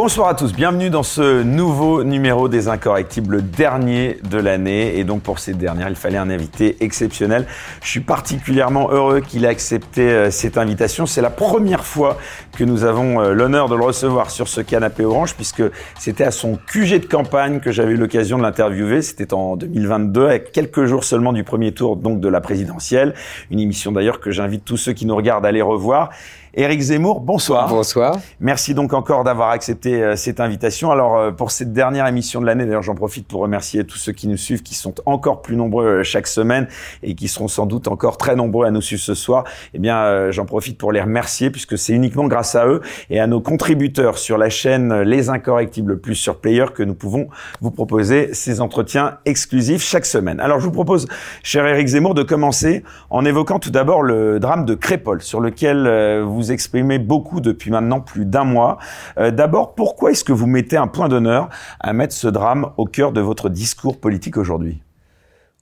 Bonsoir à tous, bienvenue dans ce nouveau numéro des Incorrectibles, le dernier de l'année. Et donc pour cette dernière, il fallait un invité exceptionnel. Je suis particulièrement heureux qu'il ait accepté euh, cette invitation. C'est la première fois que nous avons euh, l'honneur de le recevoir sur ce canapé orange, puisque c'était à son QG de campagne que j'avais eu l'occasion de l'interviewer. C'était en 2022, avec quelques jours seulement du premier tour donc de la présidentielle. Une émission d'ailleurs que j'invite tous ceux qui nous regardent à aller revoir. Éric Zemmour, bonsoir. Bonsoir. Merci donc encore d'avoir accepté euh, cette invitation. Alors euh, pour cette dernière émission de l'année, d'ailleurs j'en profite pour remercier tous ceux qui nous suivent, qui sont encore plus nombreux euh, chaque semaine et qui seront sans doute encore très nombreux à nous suivre ce soir. Eh bien j'en profite pour les remercier puisque c'est uniquement grâce à eux et à nos contributeurs sur la chaîne Les Incorrectibles Plus sur Player que nous pouvons vous proposer ces entretiens exclusifs chaque semaine. Alors je vous propose, cher Éric Zemmour, de commencer en évoquant tout d'abord le drame de Crépol sur lequel vous exprimez beaucoup depuis maintenant plus d'un mois. Euh, d'abord, pourquoi est-ce que vous mettez un point d'honneur à mettre ce drame au cœur de votre discours politique aujourd'hui?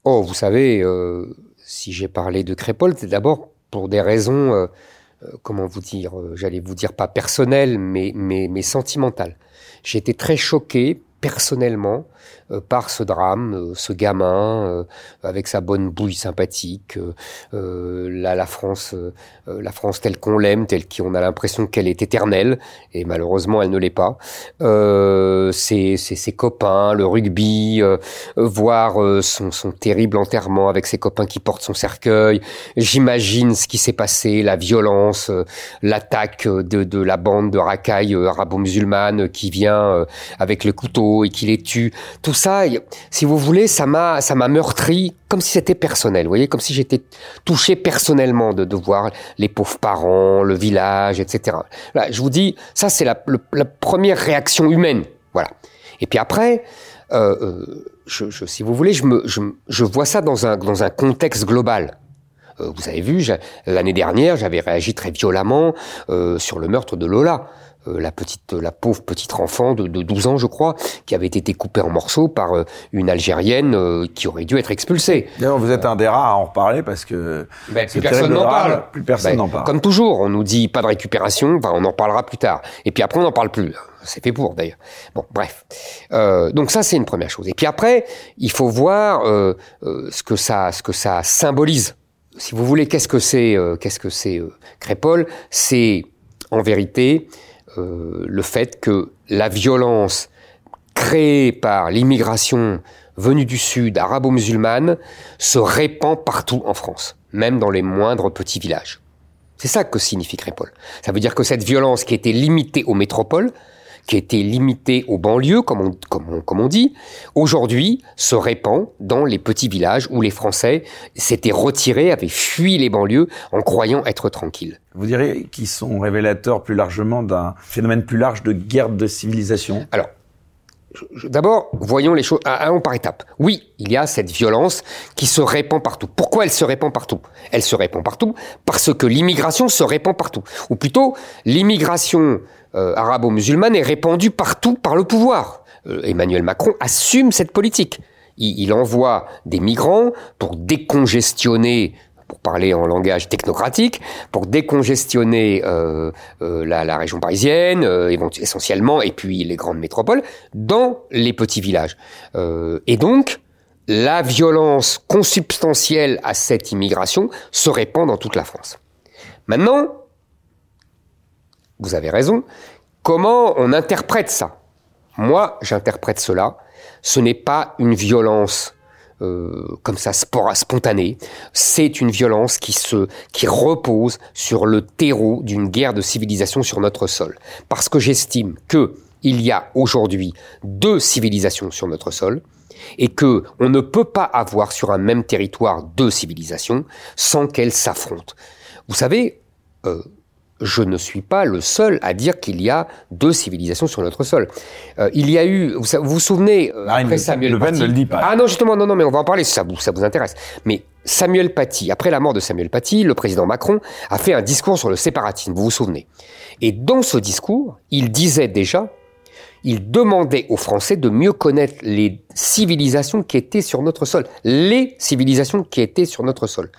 Oh, vous savez, euh, si j'ai parlé de Crépol, c'est d'abord pour des raisons, euh, comment vous dire, j'allais vous dire pas personnelles, mais, mais, mais sentimentales. J'ai été très choqué personnellement par ce drame, euh, ce gamin euh, avec sa bonne bouille sympathique, la, la France, la France telle qu'on l'aime, telle qu'on a l'impression qu'elle est éternelle, et malheureusement elle ne l'est pas. ses, ses, ses, copains, le rugby, voir son, son terrible enterrement avec ses copains qui portent son cercueil. J'imagine ce qui s'est passé, la violence, l'attaque de, de la bande de racailles arabo-musulmanes qui vient avec le couteau et qui les tue. Tout ça, si vous voulez, ça m'a, ça m'a meurtri comme si c'était personnel. Vous voyez, comme si j'étais touché personnellement de, de voir les pauvres parents, le village, etc. Là, je vous dis, ça c'est la, première réaction humaine. Voilà. Et puis après, euh, euh, je, si vous voulez, je, me, je, je vois ça dans un, dans un contexte global. Euh, vous avez vu, l'année dernière, j'avais réagi très violemment sur le meurtre de Lola. Euh, la petite, la pauvre petite enfant de, de, 12 ans, je crois, qui avait été coupée en morceaux par euh, une Algérienne euh, qui aurait dû être expulsée. D'ailleurs, vous êtes un des rares à en reparler parce que ben, plus personne n'en parle. Plus personne ben, n'en parle. Comme toujours, on nous dit pas de récupération, enfin, on en parlera plus tard. Et puis après, on n'en parle plus. C'est fait pour d'ailleurs. Bon, bref. Euh, donc ça, c'est une première chose. Et puis après, il faut voir euh, ce que ça, ce que ça symbolise. Si vous voulez, qu'est-ce que c'est, qu'est-ce que c'est Crépol C'est en vérité le fait que la violence créée par l'immigration venue du Sud, arabo-musulmane, se répand partout en France, même dans les moindres petits villages. C'est ça que signifie Crépol. Ça veut dire que cette violence qui était limitée aux métropoles, qui était limité aux banlieues, comme on, comme on, comme on dit, aujourd'hui se répand dans les petits villages où les Français s'étaient retirés, avaient fui les banlieues en croyant être tranquilles. Vous direz qu'ils sont révélateurs plus largement d'un phénomène plus large de guerre de civilisation? Alors, D'abord, voyons les choses, allons par étapes. Oui, il y a cette violence qui se répand partout. Pourquoi elle se répand partout? Elle se répand partout parce que l'immigration se répand partout. Ou plutôt, l'immigration euh, arabo-musulmane est répandue partout par le pouvoir. Euh, Emmanuel Macron assume cette politique. Il, il, envoie des migrants pour décongestionner pour parler en langage technocratique, pour décongestionner euh, euh, la, région parisienne, euh, essentiellement, et puis les grandes métropoles, dans les petits villages. Et donc, la violence consubstantielle à cette immigration se répand dans toute la France. Maintenant, vous avez raison, comment on interprète ça? Moi, j'interprète cela, ce n'est pas une violence euh, comme ça spontanée. C'est une violence qui se repose sur le terreau d'une guerre de civilisation sur notre sol. Parce que j'estime que il y a aujourd'hui deux civilisations sur notre sol et que on ne peut pas avoir sur un même territoire deux civilisations sans qu'elles s'affrontent. Vous savez, euh, je ne suis pas le seul à dire qu'il y a deux civilisations sur notre sol. Euh, il y a eu, vous vous, vous souvenez, euh, après le, Samuel le Paty, ne le dit pas. Ah non, justement, non, non, mais on va en parler si ça vous, ça vous intéresse. Mais Samuel Paty, après la mort de Samuel Paty, le président Macron a fait un discours sur le séparatisme, vous vous souvenez. Et dans ce discours, il disait déjà, il demandait aux Français de mieux connaître les civilisations qui étaient sur notre sol. Les civilisations qui étaient sur notre sol.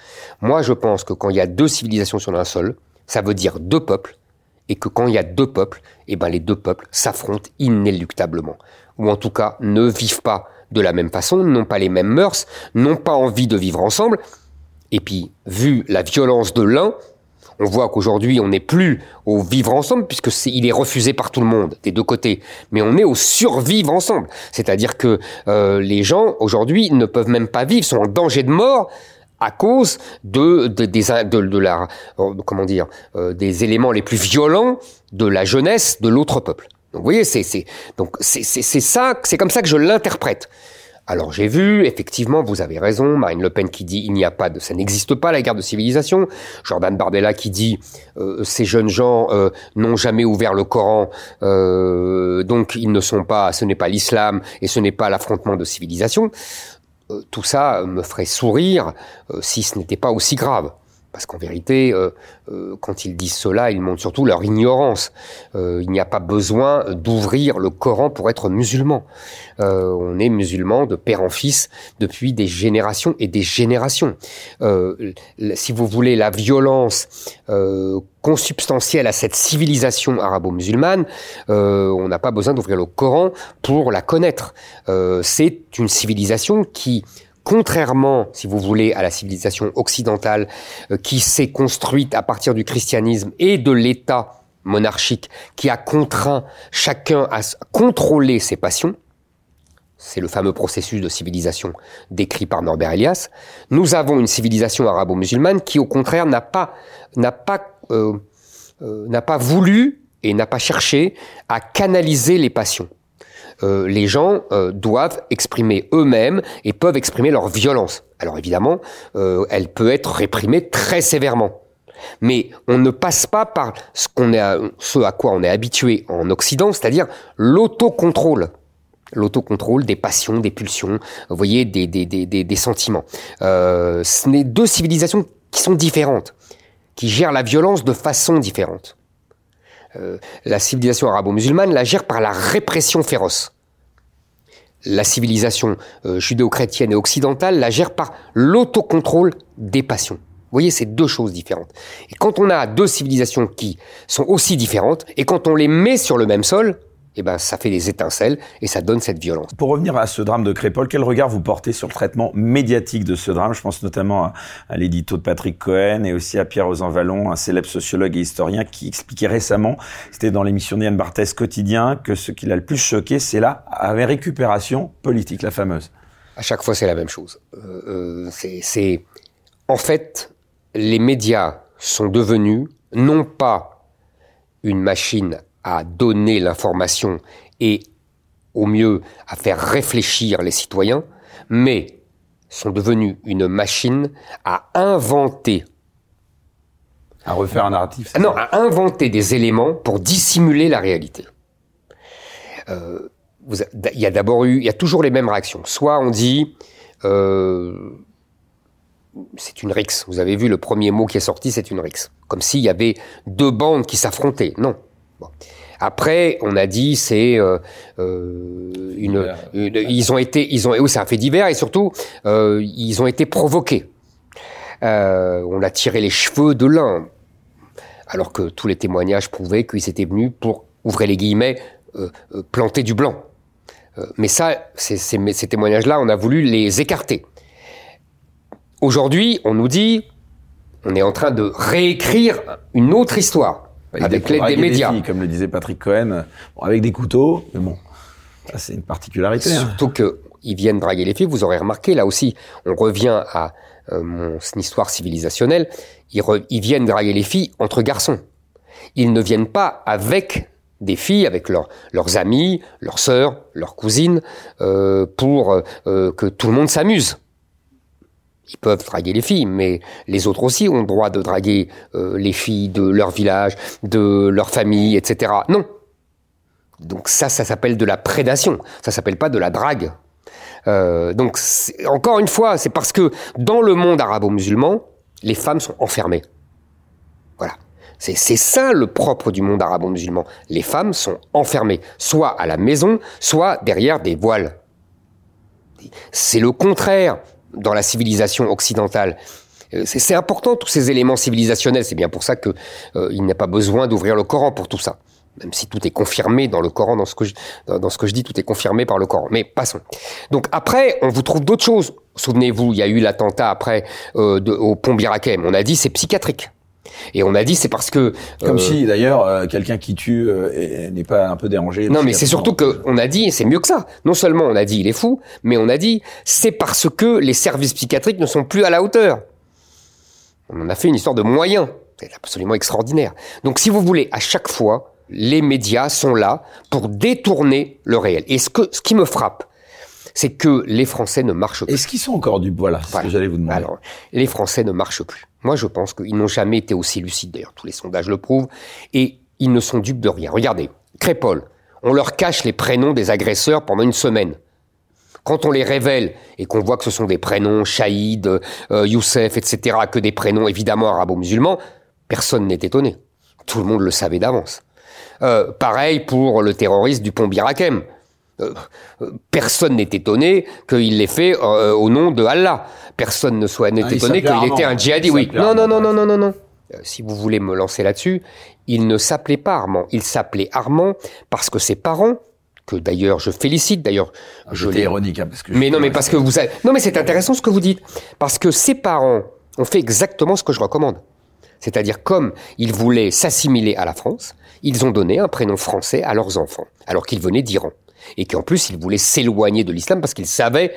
Moi, je pense que quand il y a deux civilisations sur un sol, ça veut dire deux peuples, et que quand il y a deux peuples, eh ben les deux peuples s'affrontent inéluctablement, ou en tout cas ne vivent pas de la même façon, n'ont pas les mêmes mœurs, n'ont pas envie de vivre ensemble. Et puis, vu la violence de l'un, on voit qu'aujourd'hui, on n'est plus au vivre ensemble, puisque est, il est refusé par tout le monde, des deux côtés. Mais on est au survivre ensemble. C'est-à-dire que euh, les gens, aujourd'hui, ne peuvent même pas vivre, sont en danger de mort à cause de, de, de, de la, euh, comment dire, euh, des éléments les plus violents de la jeunesse de l'autre peuple. Donc, vous voyez, c'est, c'est, donc, c'est, c'est, c'est ça, c'est comme ça que je l'interprète. Alors j'ai vu, effectivement, vous avez raison, Marine Le Pen qui dit il n'y a pas de, ça n'existe pas la guerre de civilisation, Jordan Bardella qui dit euh, ces jeunes gens euh, n'ont jamais ouvert le Coran, euh, donc ils ne sont pas, ce n'est pas l'islam et ce n'est pas l'affrontement de civilisation. Tout ça me ferait sourire si ce n'était pas aussi grave. Parce qu'en vérité, euh, euh, quand ils disent cela, ils montrent surtout leur ignorance. Euh, il n'y a pas besoin d'ouvrir le Coran pour être musulman. on est musulman de père en fils depuis des générations et des générations. si vous voulez, la violence consubstantielle à cette civilisation arabo-musulmane, on n'a pas besoin d'ouvrir le Coran pour la connaître. C'est une civilisation qui contrairement, si vous voulez, à la civilisation occidentale euh, qui s'est construite à partir du christianisme et de l'État monarchique qui a contraint chacun à contrôler ses passions, c'est le fameux processus de civilisation décrit par Norbert Elias, nous avons une civilisation arabo-musulmane qui, au contraire, n'a pas, n'a pas, euh, euh, n'a pas voulu et n'a pas cherché à canaliser les passions. Euh, les gens euh, doivent exprimer eux-mêmes et peuvent exprimer leur violence. Alors évidemment, euh, elle peut être réprimée très sévèrement. Mais on ne passe pas par ce, à, quoi on est habitué en Occident, c'est-à-dire l'autocontrôle l'autocontrôle des passions, des pulsions, vous voyez, des, sentiments. Euh, ce sont deux civilisations qui sont différentes, qui gèrent la violence de façon différente. Euh, la civilisation arabo-musulmane la gère par la répression féroce. La civilisation euh, judéo-chrétienne et occidentale la gère par l'autocontrôle des passions. Vous voyez, c'est deux choses différentes. Et quand on a deux civilisations qui sont aussi différentes, et quand on les met sur le même sol, eh ben, ça fait des étincelles et ça donne cette violence. Pour revenir à ce drame de Crépol, quel regard vous portez sur le traitement médiatique de ce drame? Je pense notamment à, l'édito de Patrick Cohen et aussi à Pierre Vallon, un célèbre sociologue et historien qui expliquait récemment, c'était dans l'émission d'Yann Barthès quotidien, que ce qui l'a le plus choqué, c'est la récupération politique, la fameuse. À chaque fois, c'est la même chose. Euh, euh c'est, en fait, les médias sont devenus non pas une machine à donner l'information et au mieux à faire réfléchir les citoyens, mais sont devenus une machine à inventer. À refaire un narratif Non, à inventer des éléments pour dissimuler la réalité. Euh, il y a d'abord eu, il y a toujours les mêmes réactions. Soit on dit, euh, c'est une rixe. Vous avez vu le premier mot qui est sorti, c'est une rixe. Comme s'il y avait deux bandes qui s'affrontaient. Non. Après, on a dit c'est euh, euh une, ils ont été, ils ont, oui, c'est un fait divers et surtout euh, ils ont été provoqués. Euh, on a tiré les cheveux de l'un, alors que tous les témoignages prouvaient qu'ils étaient venus pour ouvrir les guillemets planter du blanc. mais ça, ces témoignages-là, on a voulu les écarter. Aujourd'hui, on nous dit, on est en train de réécrire une autre histoire avec l'aide des médias. comme le disait Patrick Cohen, avec des couteaux, mais bon, ça c'est une particularité. Hein. Surtout qu'ils viennent draguer les filles, vous aurez remarqué, là aussi, on revient à euh, mon histoire civilisationnelle, ils, ils viennent draguer les filles entre garçons. Ils ne viennent pas avec des filles, avec leurs, leurs amis, leurs sœurs, leurs cousines, euh, pour euh, que tout le monde s'amuse. Ils peuvent draguer les filles, mais les autres aussi ont le droit de draguer euh, les filles de leur village, de leur famille, etc. Non. Donc ça, ça s'appelle de la prédation. Ça s'appelle pas de la drague. Euh, donc encore une fois, c'est parce que dans le monde arabo-musulman, les femmes sont enfermées. Voilà. C'est ça le propre du monde arabo-musulman. Les femmes sont enfermées, soit à la maison, soit derrière des voiles. C'est le contraire dans la civilisation occidentale. Euh, c'est important tous ces éléments civilisationnels. C'est bien pour ça que euh, il n'est pas besoin d'ouvrir le Coran pour tout ça. Même si tout est confirmé dans le Coran, dans ce que je, dans ce que je dis, tout est confirmé par le Coran. Mais passons. Donc après, on vous trouve d'autres choses. Souvenez-vous, il y a eu l'attentat après euh, au pont Birakem. On a dit c'est psychiatrique. Et on a dit c'est parce que comme euh, si d'ailleurs euh, quelqu'un qui tue euh, n'est pas un peu dérangé. Non, mais c'est surtout que on a dit c'est mieux que ça. Non seulement on a dit il est fou, mais on a dit c'est parce que les services psychiatriques ne sont plus à la hauteur. On en a fait une histoire de moyens. C'est absolument extraordinaire. Donc si vous voulez, à chaque fois, les médias sont là pour détourner le réel. Et ce, que, ce qui me frappe, c'est que les Français ne marchent plus. Est-ce qu'ils sont encore du voilà, ce que j'allais vous demander. Alors, les Français ne marchent plus. Moi, je pense qu'ils n'ont jamais été aussi lucides. D'ailleurs, tous les sondages le prouvent, et ils ne sont dupes de rien. Regardez, Crépol, on leur cache les prénoms des agresseurs pendant une semaine. Quand on les révèle et qu'on voit que ce sont des prénoms, Shahid, euh, Youssef, etc., que des prénoms évidemment arabo-musulmans, personne n'est étonné. Tout le monde le savait d'avance. Euh, pareil pour le terroriste du pont Birakem. Euh, personne n'est étonné qu'il l'ait fait au nom de Allah. Personne ne soit ah, étonné qu'il était un djihadi. Oui. Non, non, non, non, non, non, non. Euh, si vous voulez me lancer là-dessus, il ne s'appelait pas Armand. Il s'appelait Armand parce que ses parents, que d'ailleurs je félicite, d'ailleurs ah, je l'ai ironique, hein, parce que mais non, mais parce que vous avez... non, mais c'est intéressant ce que vous dites parce que ses parents ont fait exactement ce que je recommande. C'est-à-dire comme ils voulaient s'assimiler à la France, ils ont donné un prénom français à leurs enfants, alors qu'ils venaient d'Iran et qu'en plus ils voulaient s'éloigner de l'islam parce qu'ils savaient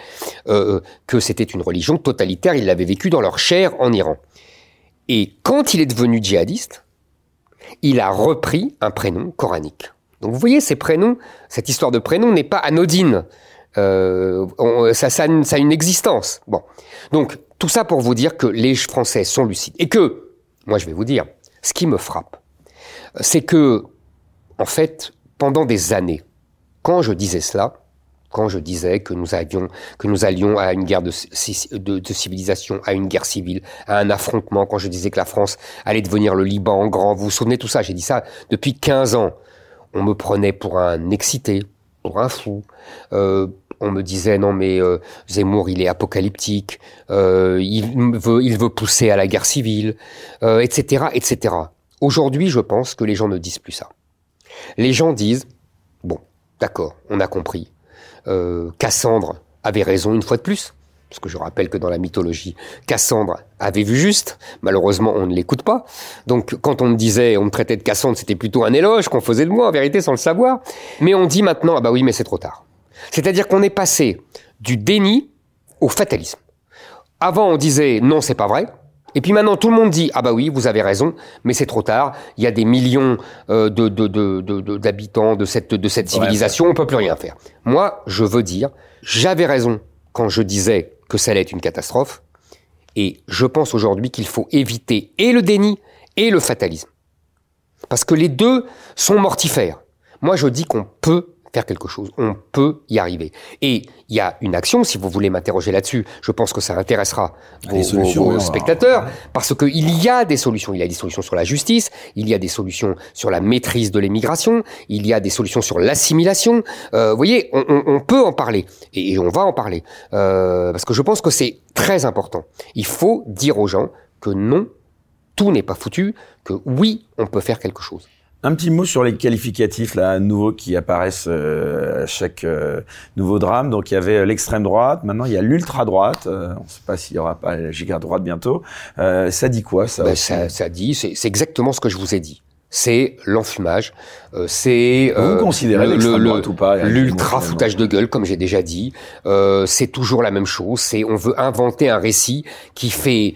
euh, que c'était une religion totalitaire, ils l'avaient vécu dans leur chair en Iran. Et quand il est devenu djihadiste, il a repris un prénom coranique. Donc vous voyez, ces prénoms, cette histoire de prénom n'est pas anodine. Euh, ça, ça, a une existence. Bon, donc tout ça pour vous dire que les Français sont lucides et que, moi je vais vous dire, ce qui me frappe, c'est que, en fait, pendant des années, quand je disais cela, quand je disais que nous avions, que nous allions à une guerre de, civilisation, à une guerre civile, à un affrontement, quand je disais que la France allait devenir le Liban en grand, vous vous souvenez tout ça? J'ai dit ça depuis 15 ans. On me prenait pour un excité, pour un fou. Euh, on me disait non mais euh, Zemmour il est apocalyptique, euh, il veut il veut pousser à la guerre civile, etc etc. Aujourd'hui je pense que les gens ne disent plus ça. Les gens disent bon D'accord, on a compris. Euh, Cassandre avait raison une fois de plus, parce que je rappelle que dans la mythologie, Cassandre avait vu juste. Malheureusement, on ne l'écoute pas. Donc, quand on me disait, on me traitait de Cassandre, c'était plutôt un éloge qu'on faisait de moi, en vérité, sans le savoir. Mais on dit maintenant, ah bah oui, mais c'est trop tard. C'est-à-dire qu'on est passé du déni au fatalisme. Avant, on disait non, c'est pas vrai. Et puis maintenant, tout le monde dit ah bah oui, vous avez raison, mais c'est trop tard. Il y a des millions euh, de, d'habitants de, cette de cette civilisation, on peut plus rien faire. Moi, je veux dire, j'avais raison quand je disais que ça allait être une catastrophe, et je pense aujourd'hui qu'il faut éviter et le déni et le fatalisme, parce que les deux sont mortifères. Moi, je dis qu'on peut faire quelque chose. On peut y arriver. Et il y a une action, si vous voulez m'interroger là-dessus, je pense que ça intéressera vos, spectateurs, parce qu'il y a des solutions. Il y a des solutions sur la justice, il y a des solutions sur la maîtrise de l'immigration, il y a des solutions sur l'assimilation. Euh, vous voyez, on, peut en parler, et, on va en parler, euh, parce que je pense que c'est très important. Il faut dire aux gens que non, tout n'est pas foutu, que oui, on peut faire quelque chose. Un petit mot sur les qualificatifs là nouveaux qui apparaissent euh, à chaque euh, nouveau drame. Donc il y avait l'extrême droite, maintenant il y a l'ultra droite. Euh, on ne sait pas s'il y aura pas la giga droite bientôt. ça dit quoi ça, ben, ça Ça dit, c'est exactement ce que je vous ai dit c'est l'enfumage, euh, c'est euh, vous considérez l'ultra foutage de gueule, comme j'ai déjà dit. Euh, c'est toujours la même chose. C'est on veut inventer un récit qui fait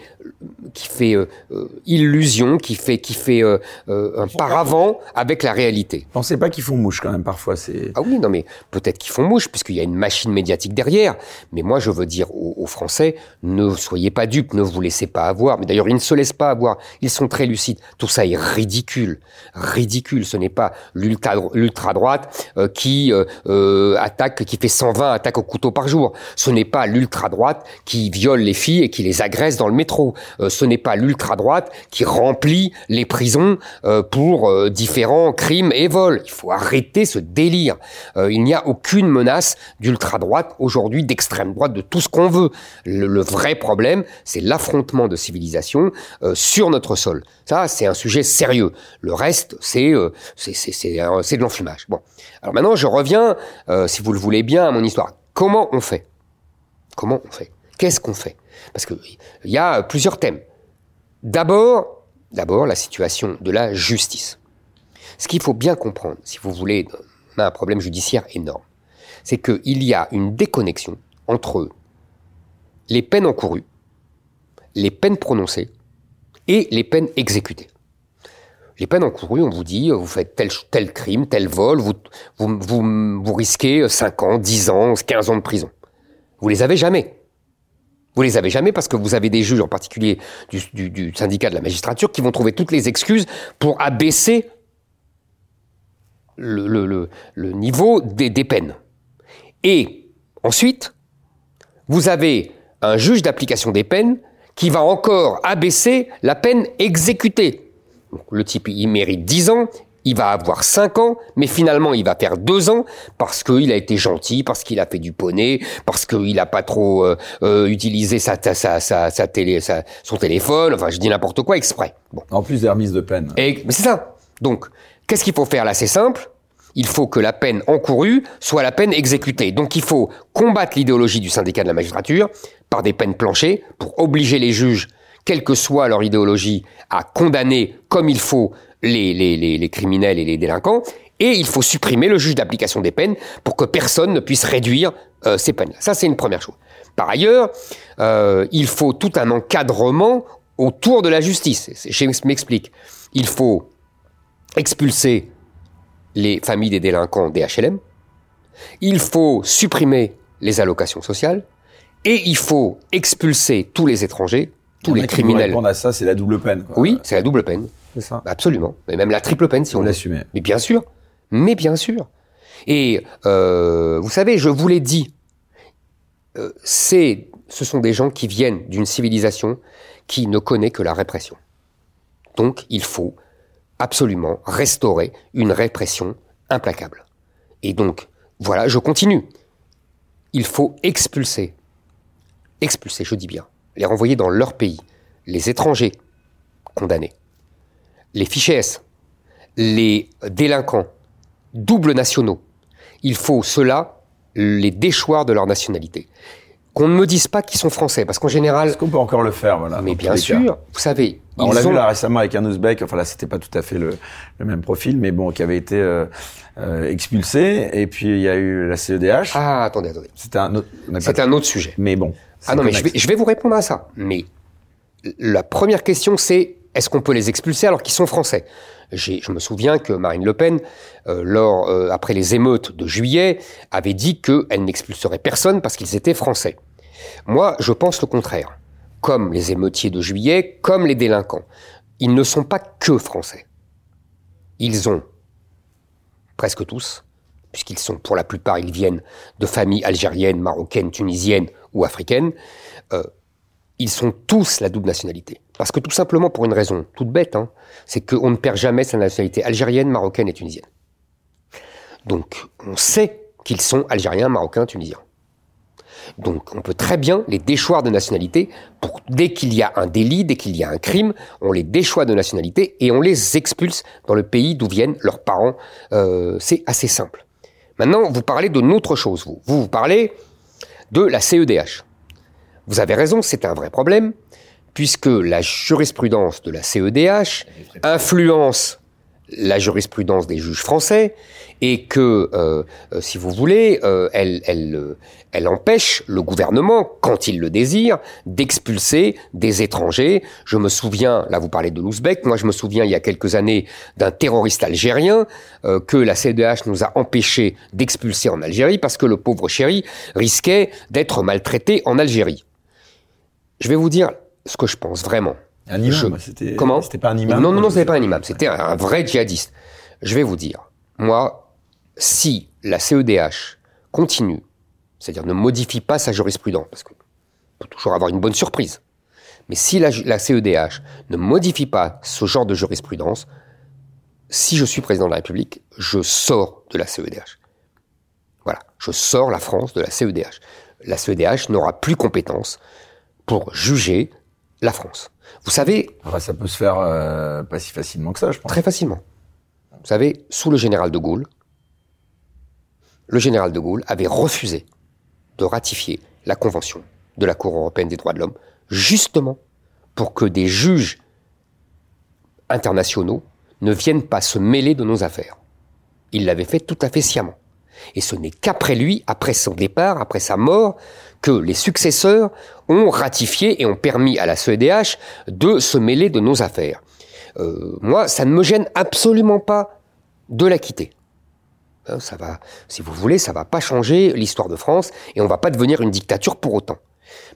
qui fait euh, euh, illusion, qui fait qui fait un paravent avec la réalité. Pensez pas qu'ils font mouche quand même parfois. C'est ah oui non mais peut-être qu'ils font mouche puisqu'il y a une machine médiatique derrière. Mais moi je veux dire aux, aux Français ne soyez pas dupes, ne vous laissez pas avoir. Mais d'ailleurs ils ne se laissent pas avoir. Ils sont très lucides. Tout ça est ridicule ridicule. Ce n'est pas l'ultra-droite euh, qui euh, euh, attaque, qui fait 120 attaques au couteau par jour. Ce n'est pas l'ultra-droite qui viole les filles et qui les agresse dans le métro. ce Ce n'est pas l'ultra-droite qui remplit les prisons euh, pour euh, différents crimes et vols. Il faut arrêter ce délire. Euh, il n'y a aucune menace d'ultra-droite aujourd'hui, d'extrême droite, de tout ce qu'on veut. Le, le, vrai problème, c'est l'affrontement de civilisations sur notre sol. Ça, c'est un sujet sérieux. Le reste, c'est c'est de l'enfumage. Bon. Alors maintenant, je reviens, si vous le voulez bien, à mon histoire. Comment on fait? Comment on fait? Qu'est-ce qu'on fait? Parce qu'il y a plusieurs thèmes. D'abord, d'abord la situation de la justice. Ce qu'il faut bien comprendre, si vous voulez, on a un problème judiciaire énorme, c'est qu'il y a une déconnexion entre les peines encourues, les peines prononcées et les peines exécutées. Les peines encourues, on vous dit, vous faites tel, crime, tel vol, vous, vous, vous, risquez 5 ans, 10 ans, 15 ans de prison. Vous les avez jamais. Vous les avez jamais parce que vous avez des juges, en particulier du, syndicat de la magistrature, qui vont trouver toutes les excuses pour abaisser le, niveau des, des, peines. Et ensuite, vous avez un juge d'application des peines qui va encore abaisser la peine exécutée. Le type, il mérite 10 ans, il va avoir 5 ans, mais finalement il va faire 2 ans parce qu'il a été gentil, parce qu'il a fait du poney, parce qu'il n'a pas trop euh, euh, utilisé sa, sa, sa, sa télé, son téléphone, enfin je dis n'importe quoi exprès. Bon. En plus des remises de peine. Et, mais c'est ça. Donc, qu'est-ce qu'il faut faire là? C'est simple. Il faut que la peine encourue soit la peine exécutée. Donc il faut combattre l'idéologie du syndicat de la magistrature par des peines planchées pour obliger les juges quelle que soit leur idéologie, à condamner comme il faut les, criminels et les délinquants, et il faut supprimer le juge d'application des peines pour que personne ne puisse réduire euh, ces peines. Ça, c'est une première chose. Par ailleurs, euh, il faut tout un encadrement autour de la justice. Je m'explique. Il faut expulser les familles des délinquants des HLM. Il faut supprimer les allocations sociales. Et il faut expulser tous les étrangers, tous les criminels. Répondre à ça, c'est la double peine. Quoi. Oui, c'est la double peine. Ça. Absolument. Mais même la triple peine, si on, on l'assume. Mais bien sûr. Mais bien sûr. Et euh, vous savez, je vous l'ai dit, euh, c'est, ce sont des gens qui viennent d'une civilisation qui ne connaît que la répression. Donc, il faut absolument restaurer une répression implacable. Et donc, voilà, je continue. Il faut expulser, expulser, je dis bien, les renvoyer dans leur pays, les étrangers condamnés les fichiers S, les délinquants, doubles nationaux, il faut cela les déchoir de leur nationalité. Qu'on ne me dise pas qu'ils sont français, parce qu'en général. Est-ce qu'on peut encore le faire, voilà Mais bien sûr, vous savez. on l'a vu là récemment avec un Ouzbek. Enfin là, c'était pas tout à fait le, le, même profil, mais bon, qui avait été euh, euh, expulsé. Et puis il y a eu la CEDH. Ah, attendez, attendez. C'était un autre. C'était un autre sujet. Mais bon. Ah non, mais je vais, je vais vous répondre à ça. Mais la première question, c'est est-ce qu'on peut les expulser alors qu'ils sont français? Je me souviens que Marine Le Pen, euh, lors, euh, après les émeutes de juillet, avait dit qu'elle n'expulserait personne parce qu'ils étaient français. Moi, je pense le contraire. Comme les émeutiers de juillet, comme les délinquants. Ils ne sont pas que français. Ils ont, presque tous, puisqu'ils sont pour la plupart, ils viennent de familles algériennes, marocaines, tunisiennes ou africaines, euh, ils sont tous la double nationalité. Parce que tout simplement pour une raison toute bête, hein, c'est qu'on ne perd jamais sa nationalité algérienne, marocaine et tunisienne. Donc on sait qu'ils sont algériens, marocains, tunisiens. Donc on peut très bien les déchoir de nationalité dès qu'il y a un délit, dès qu'il y a un crime, on les déchoit de nationalité et on les expulse dans le pays d'où viennent leurs parents. Euh, c'est assez simple. Maintenant, vous parlez d'une autre chose, vous. Vous, vous parlez de la CEDH. Vous avez raison, c'est un vrai problème puisque la jurisprudence de la CEDH influence la jurisprudence des juges français et que, euh, euh, si vous voulez, euh, elle, elle, elle empêche le gouvernement, quand il le désire, d'expulser des étrangers. Je me souviens, là vous parlez de l'Ouzbek, moi je me souviens il y a quelques années d'un terroriste algérien que la CEDH nous a empêché d'expulser en Algérie parce que le pauvre chéri risquait d'être maltraité en Algérie. Je vais vous dire, ce que je pense vraiment. Un imam, c'était. Comment C'était pas un imam. Non, non, non, c'était pas un imam. C'était un vrai djihadiste. Je vais vous dire, moi, si la CEDH continue, c'est-à-dire ne modifie pas sa jurisprudence, parce qu'on peut toujours avoir une bonne surprise, Mais si la, la CEDH ne modifie pas ce genre de jurisprudence, si je suis président de la République, je sors de la CEDH. Voilà, je sors la France de la CEDH. La CEDH n'aura plus compétence pour juger la France. Vous savez... ça peut se faire euh, pas si facilement que ça, je pense. Très facilement. Vous savez, sous le général de Gaulle, le général de Gaulle avait refusé de ratifier la Convention de la Cour européenne des droits de l'homme, justement pour que des juges internationaux ne viennent pas se mêler de nos affaires. Il l'avait fait tout à fait sciemment. Et ce n'est qu'après lui, après son départ, après sa mort, que les successeurs ont ratifié et ont permis à la CEDH de se mêler de nos affaires. Euh, moi, ça ne me gêne absolument pas de la quitter. Hein, ça va, si vous voulez, ça va pas changer l'histoire de France et on va pas devenir une dictature pour autant.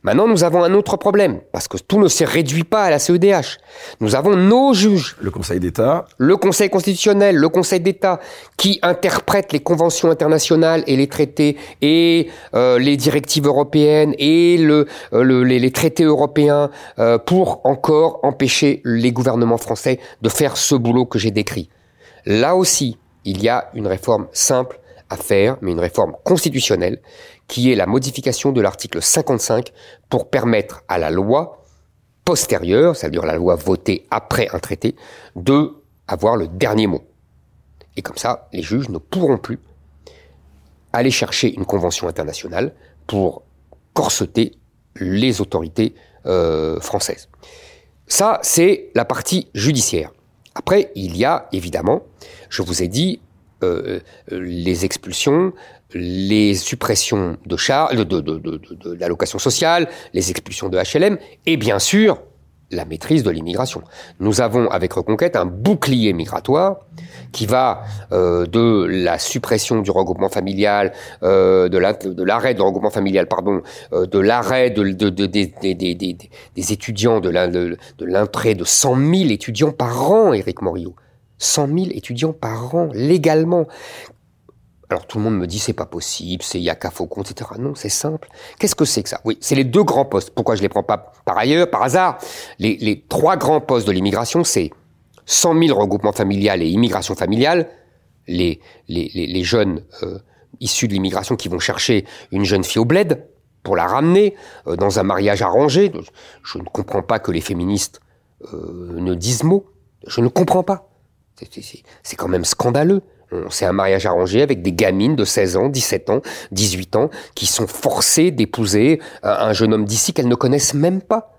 Maintenant, nous avons un autre problème, parce que tout ne se réduit pas à la CEDH. Nous avons nos juges. Le Conseil d'État. Le Conseil constitutionnel, le Conseil d'État, qui interprètent les conventions internationales et les traités et euh, les directives européennes et le, euh, les, traités européens euh, pour encore empêcher les gouvernements français de faire ce boulot que j'ai décrit. Là aussi, il y a une réforme simple à faire, mais une réforme constitutionnelle, qui est la modification de l'article 55 pour permettre à la loi postérieure, c'est-à-dire la loi votée après un traité, de avoir le dernier mot. Et comme ça, les juges ne pourront plus aller chercher une convention internationale pour corseter les autorités euh, françaises. Ça, c'est la partie judiciaire. Après, il y a évidemment, je vous ai dit, euh, euh, les expulsions, les suppressions de charges, de, l'allocation sociale, les expulsions de HLM, et bien sûr la maîtrise de l'immigration. Nous avons avec Reconquête un bouclier migratoire qui va euh, de la suppression du regroupement familial, de l'arrêt de regroupement familial, pardon, de l'arrêt de, de, de, des étudiants, de l'entrée de 100 000 étudiants par an, Éric Morio. 100 000 étudiants par an, légalement. Alors tout le monde me dit c'est pas possible, c'est Yaka etc. Non, c'est simple. Qu'est-ce que c'est que ça? Oui, c'est les deux grands postes. Pourquoi je les prends pas par ailleurs, par hasard? Les, trois grands postes de l'immigration, c'est 100 000 regroupements familiales et immigration familiale. Les, jeunes euh, issus de l'immigration qui vont chercher une jeune fille au bled pour la ramener euh, dans un mariage arrangé. Je ne comprends pas que les féministes euh, ne disent mot. Je ne comprends pas. C'est quand même scandaleux. C'est un mariage arrangé avec des gamines de 16 ans, 17 ans, 18 ans, qui sont forcées d'épouser un jeune homme d'ici qu'elles ne connaissent même pas.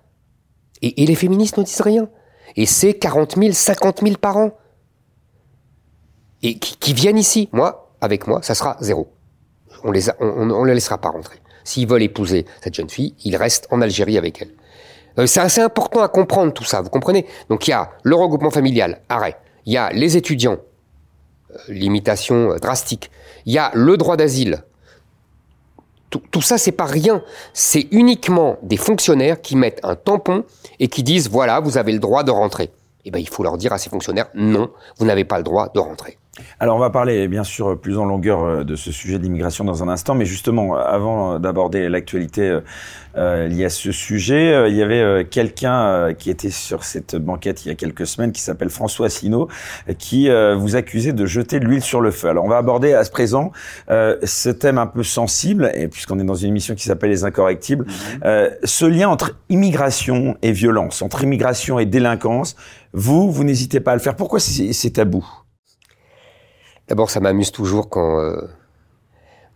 Et, les féministes ne disent rien. Et c'est 40 000, 50 000 par an. Et qui, viennent ici. Moi, avec moi, ça sera zéro. On les, les laissera pas rentrer. S'ils veulent épouser cette jeune fille, ils restent en Algérie avec elle. Euh, c'est assez important à comprendre tout ça, vous comprenez? Donc il y a le regroupement familial, arrêt. Il y a les étudiants, euh, limitation euh, drastique. Il y a le droit d'asile. Tout, ça, c'est pas rien. C'est uniquement des fonctionnaires qui mettent un tampon et qui disent voilà, vous avez le droit de rentrer. Eh ben, il faut leur dire à ces fonctionnaires non, vous n'avez pas le droit de rentrer. Alors on va parler bien sûr plus en longueur euh, de ce sujet de l'immigration dans un instant, mais justement avant d'aborder l'actualité euh, liée à ce sujet, euh, il y avait quelqu'un qui était sur cette banquette il y a quelques semaines qui s'appelle François Asselineau qui vous accusait de jeter de l'huile sur le feu. Alors on va aborder à ce présent ce thème un peu sensible, et puisqu'on est dans une émission qui s'appelle Les Incorrectibles, mhm. ce lien entre immigration et violence, entre immigration et délinquance, vous, vous n'hésitez pas à le faire. Pourquoi c'est tabou? D'abord, ça m'amuse toujours quand euh,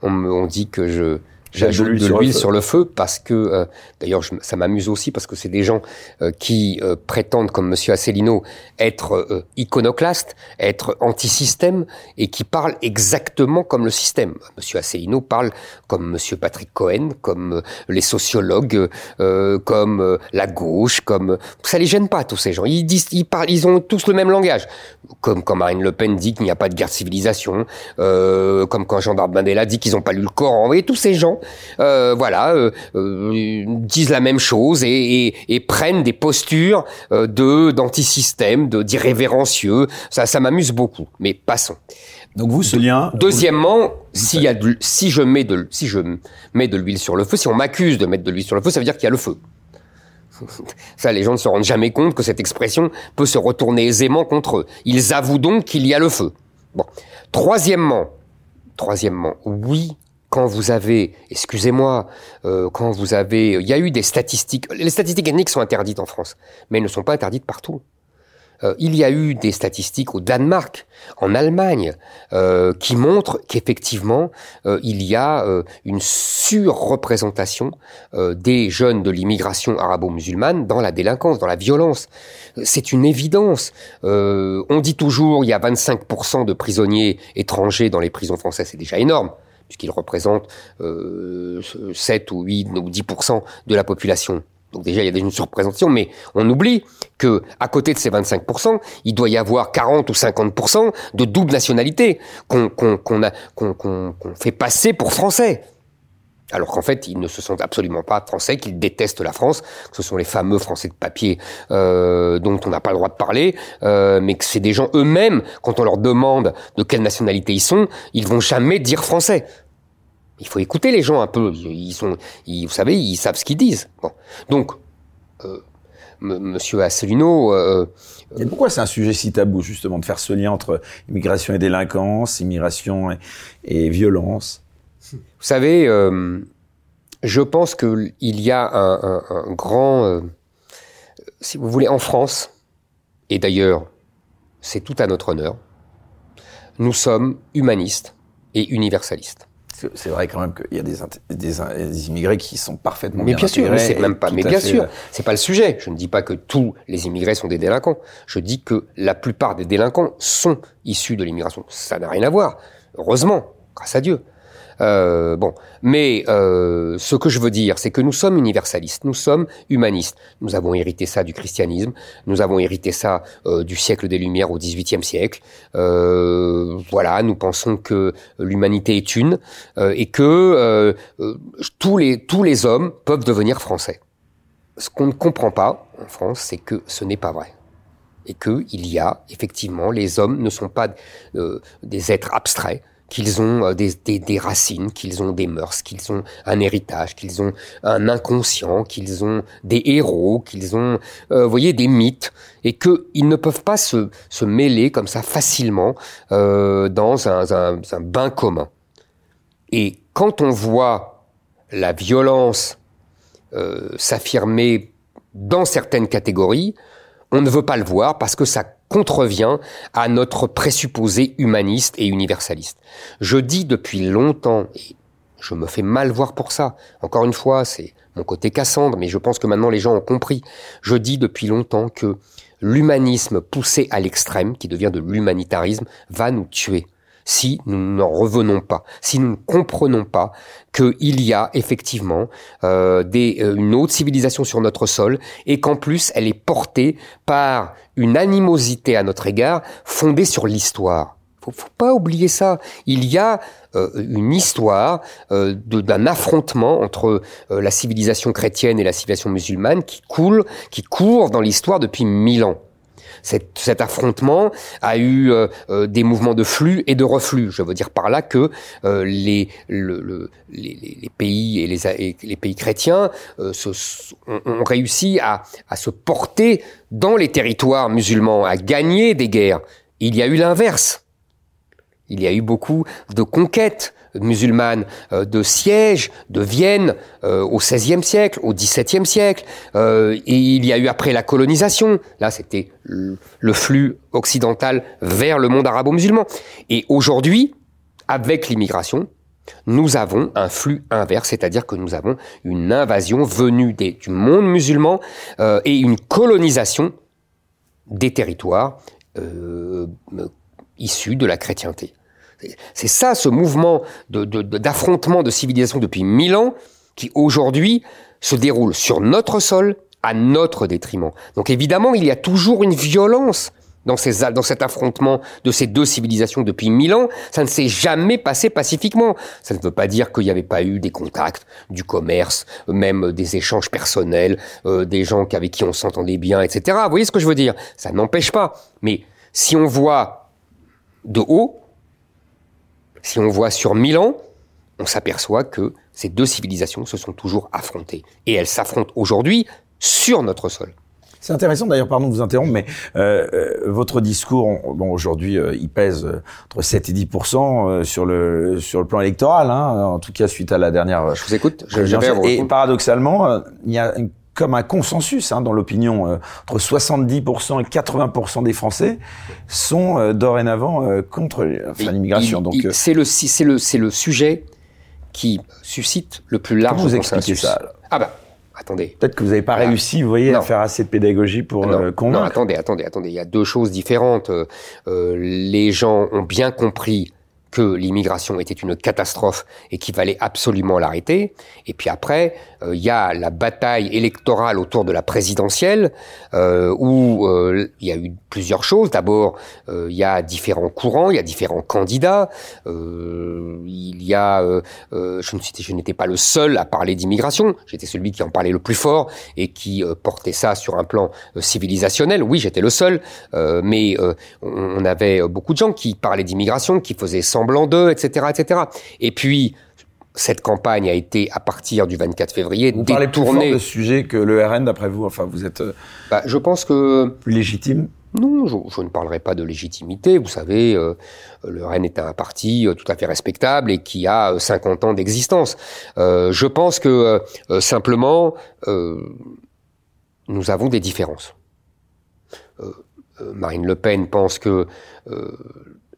on, on, dit que je J'ajoute de l'huile sur, le feu parce que, euh, d'ailleurs, ça m'amuse aussi parce que c'est des gens euh, qui euh, prétendent, comme Monsieur Asselineau, être iconoclaste, être anti-système et qui parlent exactement comme le système. Monsieur Asselineau parle comme Monsieur Patrick Cohen, comme les sociologues, comme la gauche, comme ça les gêne pas tous ces gens. Ils disent, ils parlent, ils ont tous le même langage. Comme quand Marine Le Pen dit qu'il n'y a pas de guerre de civilisation, comme quand Jean Mandela dit qu'ils n'ont pas lu le Coran. Vous voyez, tous ces gens euh, voilà, euh, euh, disent la même chose et, prennent des postures de d'antisystème, de d'irrévérencieux. Ça, ça m'amuse beaucoup. Mais passons. Donc vous, ce lien. Deuxièmement, s'il y a si je mets de si je mets de l'huile sur le feu, si on m'accuse de mettre de l'huile sur le feu, ça veut dire qu'il y a le feu. Ça, les gens ne se rendent jamais compte que cette expression peut se retourner aisément contre eux. Ils avouent donc qu'il y a le feu. Bon. Troisièmement, troisièmement, oui, quand vous avez, excusez-moi, euh, quand vous avez, il y a eu des statistiques, les statistiques ethniques sont interdites en France, mais elles ne sont pas interdites partout. Euh, il y a eu des statistiques au Danemark, en Allemagne, euh, qui montrent qu'effectivement, euh, il y a une surreprésentation des jeunes de l'immigration arabo-musulmane dans la délinquance, dans la violence. C'est une évidence. on dit toujours il y a 25% de prisonniers étrangers dans les prisons françaises, c'est déjà énorme puisqu'ils représentent 7 ou 8 ou 10% de la population. Donc déjà, il y a une surreprésentation, mais on oublie que à côté de ces 25%, il doit y avoir 40 ou 50% de double nationalité qu'on fait passer pour français. Alors qu'en fait, ils ne se sentent absolument pas français, qu'ils détestent la France, que ce sont les fameux français de papier euh, dont on n'a pas le droit de parler, euh, mais que c'est des gens eux-mêmes, quand on leur demande de quelle nationalité ils sont, ils vont jamais dire français. Il faut écouter les gens un peu. Ils sont, vous savez, ils savent ce qu'ils disent. Donc, euh, Monsieur Asselineau. Euh, et pourquoi c'est un sujet si tabou justement de faire ce lien entre immigration et délinquance, immigration et, violence? Vous savez, euh, je pense qu'il y a un, un grand, euh, si vous voulez, en France, et d'ailleurs, c'est tout à notre honneur. Nous sommes humanistes et universalistes c'est vrai quand même qu'il y a des, des, immigrés qui sont parfaitement mais bien, sûr, mais c'est même pas. Mais bien sûr, c'est pas le sujet. Je ne dis pas que tous les immigrés sont des délinquants. Je dis que la plupart des délinquants sont issus de l'immigration. Ça n'a rien à voir. Heureusement, grâce à Dieu. Euh, bon, mais euh, ce que je veux dire, c'est que nous sommes universalistes, nous sommes humanistes. Nous avons hérité ça du christianisme, nous avons hérité ça euh, du siècle des Lumières au XVIIIe siècle. Voilà, nous pensons que l'humanité est une et que tous les tous les hommes peuvent devenir français. Ce qu'on ne comprend pas en France, c'est que ce n'est pas vrai et que il y a effectivement les hommes ne sont pas des êtres abstraits qu'ils ont euh, des, racines, qu'ils ont des mœurs, qu'ils ont un héritage, qu'ils ont un inconscient, qu'ils ont des héros, qu'ils ont, euh, vous voyez, des mythes, et qu'ils ne peuvent pas se, mêler comme ça facilement euh, dans un, bain commun. Et quand on voit la violence s'affirmer dans certaines catégories, on ne veut pas le voir parce que ça contrevient à notre présupposé humaniste et universaliste. Je dis depuis longtemps, et je me fais mal voir pour ça, encore une fois, c'est mon côté Cassandre, mais je pense que maintenant les gens ont compris, je dis depuis longtemps que l'humanisme poussé à l'extrême, qui devient de l'humanitarisme, va nous tuer si nous n'en revenons pas, si nous ne comprenons pas qu'il y a effectivement euh, des, euh, une autre civilisation sur notre sol et qu'en plus elle est portée par une animosité à notre égard fondée sur l'histoire. Faut, faut pas oublier ça. Il y a euh, une histoire d'un affrontement entre la civilisation chrétienne et la civilisation musulmane qui coule, qui court dans l'histoire depuis mille ans cet affrontement a eu euh, euh, des mouvements de flux et de reflux. Je veux dire par là que euh, les, le, les, les, pays et les, les pays chrétiens se, ont, réussi à, à se porter dans les territoires musulmans, à gagner des guerres. Il y a eu l'inverse. Il y a eu beaucoup de conquêtes musulmane euh, de siège de Vienne euh, au XVIe siècle, au XVIIe siècle, euh, et il y a eu après la colonisation. Là, c'était le flux occidental vers le monde arabo-musulman. Et aujourd'hui, avec l'immigration, nous avons un flux inverse, c'est-à-dire que nous avons une invasion venue du monde musulman et une colonisation des territoires issus de la chrétienté. C'est ça, ce mouvement d'affrontement de, de civilisation depuis mille ans, qui aujourd'hui se déroule sur notre sol, à notre détriment. Donc évidemment, il y a toujours une violence dans, ces, dans cet affrontement de ces deux civilisations depuis mille ans. Ça ne s'est jamais passé pacifiquement. Ça ne veut pas dire qu'il n'y avait pas eu des contacts, du commerce, même des échanges personnels, euh, des gens avec qui on s'entendait bien, etc. Vous voyez ce que je veux dire? Ça n'empêche pas. Mais si on voit de haut, si on voit sur mille ans, on s'aperçoit que ces deux civilisations se sont toujours affrontées. Et elles s'affrontent aujourd'hui sur notre sol. C'est intéressant d'ailleurs, pardon de vous interrompre, mais euh, euh votre discours, bon aujourd'hui, euh, il pèse entre 7 et 10 sur le sur le plan électoral, hein, en tout cas suite à la dernière. Je vous écoute. Je, je et paradoxalement, il y a comme un consensus hein, dans l'opinion entre 70% et 80% des Français sont dorénavant contre l'immigration. Donc c'est le c'est le c'est le sujet qui suscite le plus large Comment vous expliquez ça Ah bah attendez. Peut-être que vous n'avez pas réussi, vous voyez, à faire assez de pédagogie pour non, euh, convaincre. Non, attendez, attendez, attendez. Il y a deux choses différentes. Euh, euh les gens ont bien compris que l'immigration était une catastrophe et qu'il fallait absolument l'arrêter. Et puis après, euh, il y a la bataille électorale autour de la présidentielle, euh, où euh, il y a eu plusieurs choses. D'abord, il y a différents courants, il y a différents candidats. il y a, je, n'étais pas le seul à parler d'immigration. J'étais celui qui en parlait le plus fort et qui portait ça sur un plan civilisationnel. Oui, j'étais le seul, mais on avait beaucoup de gens qui parlaient d'immigration, qui faisaient semblant d'eux, etc., etc. Et puis cette campagne a été, à partir du 24 février, vous détournée. Vous parlez plus fort de sujet que le RN, d'après vous Enfin, vous êtes euh, bah, je pense que plus légitime non, je, ne parlerai pas de légitimité. Vous savez, euh, le RN est un parti euh, tout à fait respectable et qui a 50 ans d'existence. je pense que simplement, nous avons des différences. Marine Le Pen pense que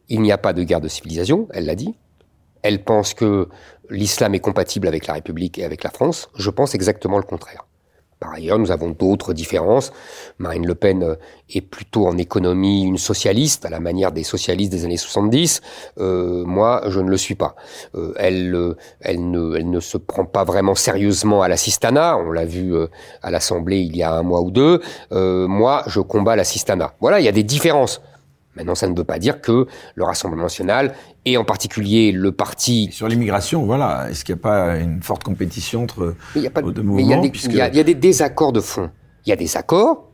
il n'y a pas de guerre de civilisation, elle l'a dit. Elle pense que l'islam est compatible avec la République et avec la France. Je pense exactement le contraire. Par ailleurs, nous avons d'autres différences. Marine Le Pen euh, est plutôt en économie une socialiste, à la manière des socialistes des années 70. Euh, moi, je ne le suis pas. Euh, elle, elle, ne, elle ne se prend pas vraiment sérieusement à l'assistanat. On l'a vu à l'Assemblée il y a un mois ou deux. moi, je combats l'assistanat. Voilà, il y a des différences. Maintenant, ça ne veut pas dire que le Rassemblement national, et en particulier le parti... Sur l'immigration, voilà, est-ce qu'il n'y a pas une forte compétition entre il y a pas de, deux mouvements il y, a des, il, y a, des désaccords de fond. Il y a des accords,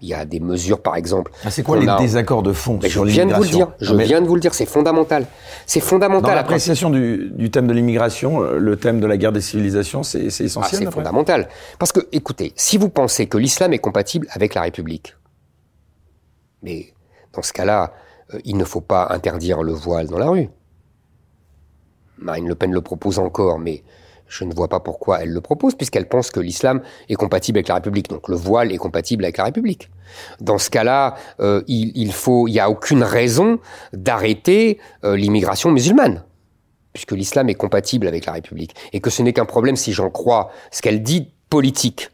il y a des mesures, par exemple. Ah, c'est quoi les désaccords de fond sur Je viens de vous le dire. Je viens de vous le dire. C'est fondamental. C'est fondamental. Dans l'appréciation du, du, thème de l'immigration, le thème de la guerre des civilisations, c'est essentiel. Ah, c'est fondamental. Parce que, écoutez, si vous pensez que l'islam est compatible avec la République, mais dans ce cas-là, euh, il ne faut pas interdire le voile dans la rue. Marine Le Pen le propose encore, mais je ne vois pas pourquoi elle le propose, puisqu'elle pense que l'islam est compatible avec la République. Donc le voile est compatible avec la République. Dans ce cas-là, euh, il, n'y a aucune raison d'arrêter euh, l'immigration musulmane, puisque l'islam est compatible avec la République, et que ce n'est qu'un problème, si j'en crois ce qu'elle dit, politique.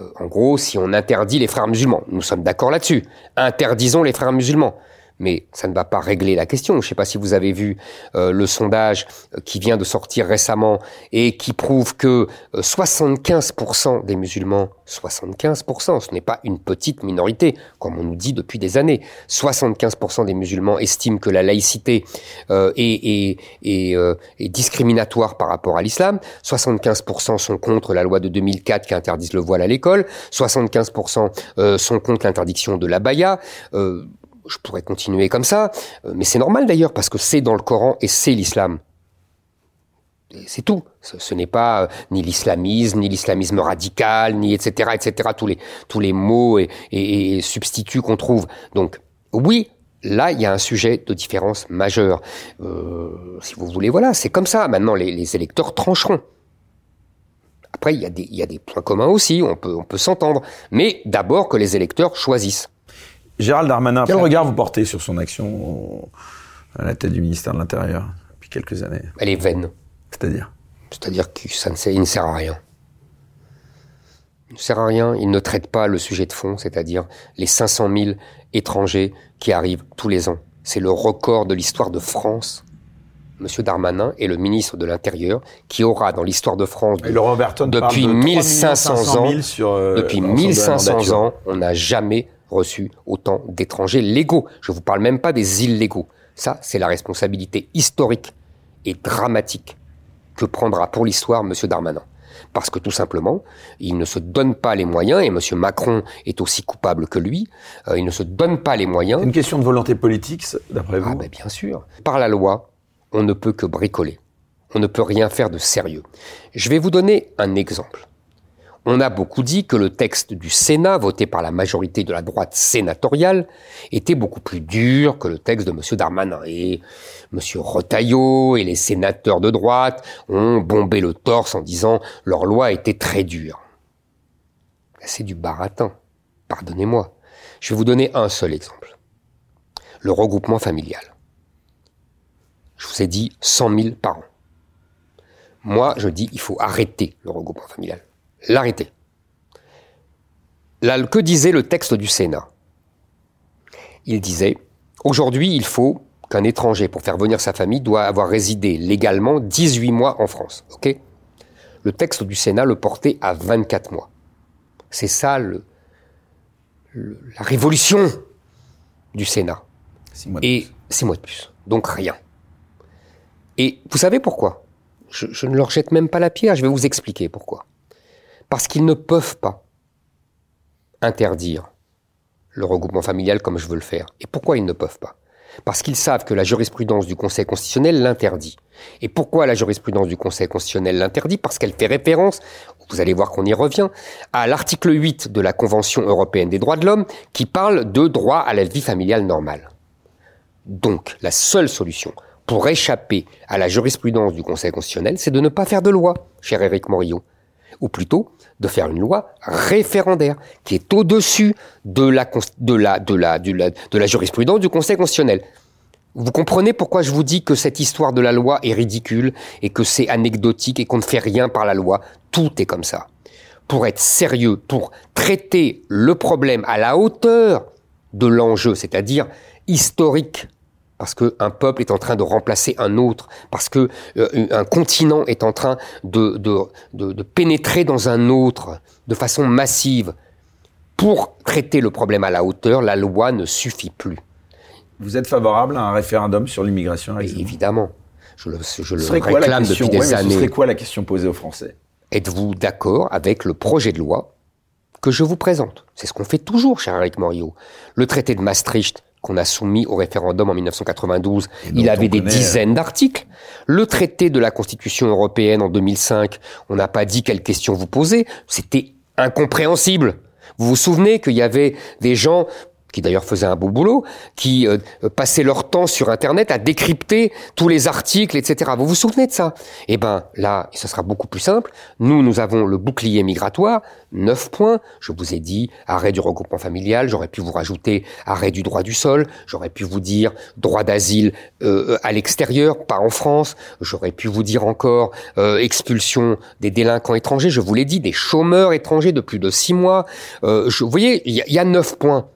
Euh, en gros, si on interdit les frères musulmans, nous sommes d'accord là-dessus, interdisons les frères musulmans mais ça ne va pas régler la question. Je ne sais pas si vous avez vu euh, le sondage euh, qui vient de sortir récemment et qui prouve que 75% euh, des musulmans, 75%, ce n'est pas une petite minorité, comme on nous dit depuis des années, 75% des musulmans estiment que la laïcité est, est, est, discriminatoire par rapport à l'islam, 75% sont contre la loi de 2004 qui interdit le voile à l'école, 75% sont contre l'interdiction de la baya je pourrais continuer comme ça, euh, mais c'est normal d'ailleurs parce que c'est dans le Coran et c'est l'islam. C'est tout. Ce, n'est pas euh, ni l'islamisme, ni l'islamisme radical, ni etc. etc. tous les tous les mots et, substituts qu'on trouve. Donc oui, là il y a un sujet de différence majeure. Euh, si vous voulez, voilà, c'est comme ça. Maintenant, les, électeurs trancheront. Après, il y, a des, points communs aussi, on peut s'entendre. Mais d'abord que les électeurs choisissent. Gérald Darmanin, quel regard vous portez sur son action à la tête du ministère de l'Intérieur depuis quelques années? Elle est vaine. C'est-à-dire? C'est-à-dire qu'il ne sert à rien. Il ne sert à rien, il ne traite pas le sujet de fond, c'est-à-dire les 500 000 étrangers qui arrivent tous les ans. C'est le record de l'histoire de France. Monsieur Darmanin est le ministre de l'Intérieur qui aura dans l'histoire de France depuis 1500 ans, sur, euh, depuis 1500 ans, on n'a jamais reçu autant d'étrangers légaux. Je ne vous parle même pas des illégaux. Ça, c'est la responsabilité historique et dramatique que prendra pour l'histoire M. Darmanin. Parce que tout simplement, il ne se donne pas les moyens, et M. Macron est aussi coupable que lui, euh, il ne se donne pas les moyens. C'est une question de volonté politique, d'après vous? Ah ben bien sûr. Par la loi, on ne peut que bricoler. On ne peut rien faire de sérieux. Je vais vous donner un exemple. On a beaucoup dit que le texte du Sénat, voté par la majorité de la droite sénatoriale, était beaucoup plus dur que le texte de M. Darmanin. Et M. Retailleau et les sénateurs de droite ont bombé le torse en disant leur loi était très dure. C'est du baratin. Pardonnez-moi. Je vais vous donner un seul exemple. Le regroupement familial. Je vous ai dit 100 000 par an. Moi, je dis il faut arrêter le regroupement familial l'arrêter. Là, que disait le texte du Sénat? Il disait, aujourd'hui, il faut qu'un étranger, pour faire venir sa famille, doit avoir résidé légalement 18 mois en France. Ok? Le texte du Sénat le portait à 24 mois. C'est ça le, la révolution du Sénat. Et six mois de plus. Donc rien. Et vous savez pourquoi? Je, je ne leur jette même pas la pierre, je vais vous expliquer pourquoi. Parce qu'ils ne peuvent pas interdire le regroupement familial comme je veux le faire. Et pourquoi ils ne peuvent pas? Parce qu'ils savent que la jurisprudence du Conseil constitutionnel l'interdit. Et pourquoi la jurisprudence du Conseil constitutionnel l'interdit? Parce qu'elle fait référence, vous allez voir qu'on y revient, à l'article 8 de la Convention européenne des droits de l'homme qui parle de droit à la vie familiale normale. Donc, la seule solution pour échapper à la jurisprudence du Conseil constitutionnel, c'est de ne pas faire de loi, cher Éric Morillo. Ou plutôt, de faire une loi référendaire qui est au-dessus de la, de, la, de, la, de, la, de la jurisprudence du Conseil constitutionnel. Vous comprenez pourquoi je vous dis que cette histoire de la loi est ridicule et que c'est anecdotique et qu'on ne fait rien par la loi Tout est comme ça. Pour être sérieux, pour traiter le problème à la hauteur de l'enjeu, c'est-à-dire historique parce qu'un peuple est en train de remplacer un autre, parce que euh, un continent est en train de, de, de, pénétrer dans un autre de façon massive. Pour traiter le problème à la hauteur, la loi ne suffit plus. Vous êtes favorable à un référendum sur l'immigration Évidemment. Je le, je le réclame depuis des années. Ce serait quoi la question posée aux Français? Êtes-vous d'accord avec le projet de loi que je vous présente? C'est ce qu'on fait toujours, cher Eric Morio. Le traité de Maastricht, qu'on a soumis au référendum en 1992, il avait des dizaines d'articles. Le traité de la Constitution européenne en 2005, on n'a pas dit quelles questions vous posez, c'était incompréhensible. Vous vous souvenez qu'il y avait des gens qui d'ailleurs faisaient un beau boulot, qui euh, passaient leur temps sur Internet à décrypter tous les articles, etc. Vous vous souvenez de ça? Eh ben là, ce sera beaucoup plus simple. Nous, nous avons le bouclier migratoire, neuf points. Je vous ai dit arrêt du regroupement familial. J'aurais pu vous rajouter arrêt du droit du sol. J'aurais pu vous dire droit d'asile euh, à l'extérieur, pas en France. J'aurais pu vous dire encore euh, expulsion des délinquants étrangers. Je vous l'ai dit, des chômeurs étrangers de plus de six mois. je, vous voyez, il y a neuf points.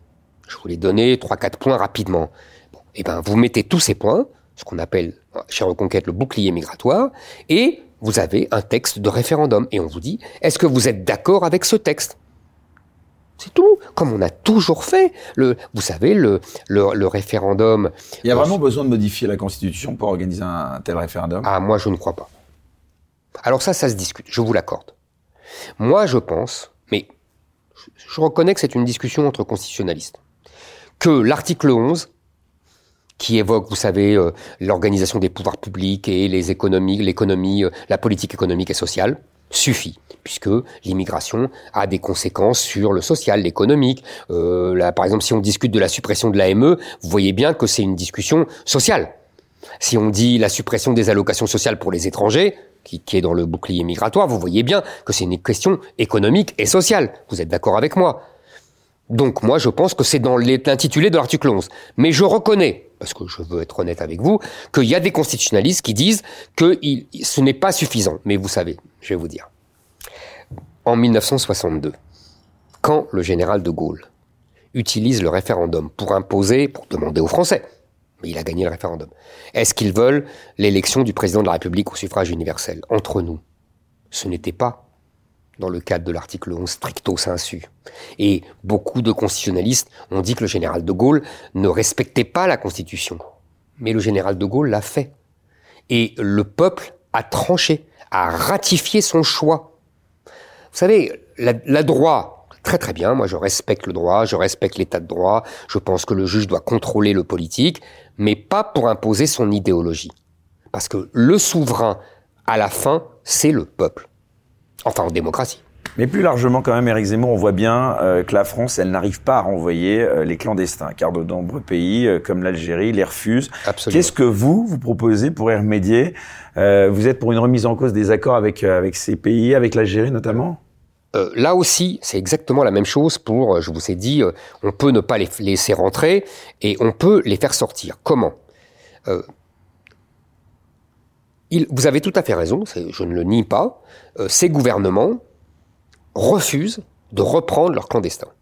Je vous les donner 3-4 points rapidement. Bon, eh ben, vous mettez tous ces points, ce qu'on appelle chez Reconquête le bouclier migratoire, et vous avez un texte de référendum. Et on vous dit, est-ce que vous êtes d'accord avec ce texte? C'est tout, comme on a toujours fait. Le, vous savez, le, le, référendum. Il y a vraiment besoin de modifier la Constitution pour organiser un tel référendum? Ah, moi, je ne crois pas. Alors ça, ça se discute, je vous l'accorde. Moi, je pense, mais je reconnais que c'est une discussion entre constitutionnalistes que l'article 11, qui évoque, vous savez, euh, l'organisation des pouvoirs publics et les économies, l'économie, euh, la politique économique et sociale, suffit, puisque l'immigration a des conséquences sur le social, l'économique. Euh, par exemple, si on discute de la suppression de l'AME, vous voyez bien que c'est une discussion sociale. Si on dit la suppression des allocations sociales pour les étrangers, qui, qui est dans le bouclier migratoire, vous voyez bien que c'est une question économique et sociale. Vous êtes d'accord avec moi? Donc moi, je pense que c'est dans l'intitulé de l'article 11. Mais je reconnais, parce que je veux être honnête avec vous, qu'il y a des constitutionnalistes qui disent que ce n'est pas suffisant. Mais vous savez, je vais vous dire. En 1962, quand le général de Gaulle utilise le référendum pour imposer, pour demander aux Français, mais il a gagné le référendum, est-ce qu'ils veulent l'élection du président de la République au suffrage universel? Entre nous, ce n'était pas dans le cadre de l'article 11 stricto sensu. Et beaucoup de constitutionnalistes ont dit que le général de Gaulle ne respectait pas la Constitution. Mais le général de Gaulle l'a fait. Et le peuple a tranché, a ratifié son choix. Vous savez, la, droit, très très bien, moi je respecte le droit, je respecte l'état de droit, je pense que le juge doit contrôler le politique, mais pas pour imposer son idéologie. Parce que le souverain, à la fin, c'est le peuple. Enfin, en démocratie. Mais plus largement, quand même, Éric Zemmour, on voit bien euh, que la France, elle n'arrive pas à renvoyer euh, les clandestins, car de nombreux pays, euh, comme l'Algérie, les refusent. Qu'est-ce que vous, vous proposez pour y remédier? Vous êtes pour une remise en cause des accords avec, avec ces pays, avec l'Algérie notamment? Là aussi, c'est exactement la même chose pour, je vous ai dit, on peut ne pas les laisser rentrer et on peut les faire sortir. Comment? Vous avez tout à fait raison, je ne le nie pas, euh, ces gouvernements refusent de reprendre leurs clandestins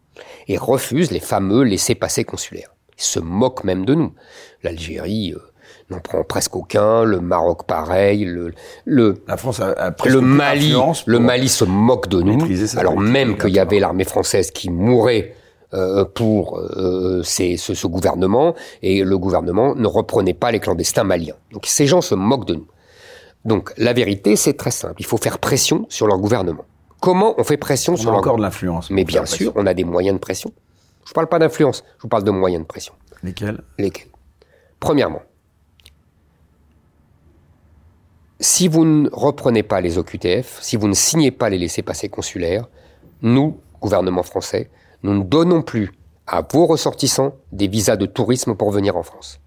et refusent les fameux laissés-passer consulaires. Ils se moquent même de nous. L'Algérie euh, n'en prend presque aucun, le Maroc pareil, le, le la France a, le Mali, le Mali se moque de nous, alors même qu'il y avait l'armée française qui mourait euh, pour ces, ce, ce, gouvernement et le gouvernement ne reprenait pas les clandestins maliens. Donc ces gens se moquent de nous. Donc la vérité, c'est très simple. Il faut faire pression sur leur gouvernement. Comment on fait pression sur a leur encore de l'influence. Mais bien sûr, on a des moyens de pression. Je ne parle pas d'influence, je vous parle de moyens de pression. Lesquels? Lesquels? Premièrement, si vous ne reprenez pas les OQTF, si vous ne signez pas les laissés-passer consulaires, nous, gouvernement français, nous ne donnons plus à vos ressortissants des visas de tourisme pour venir en France.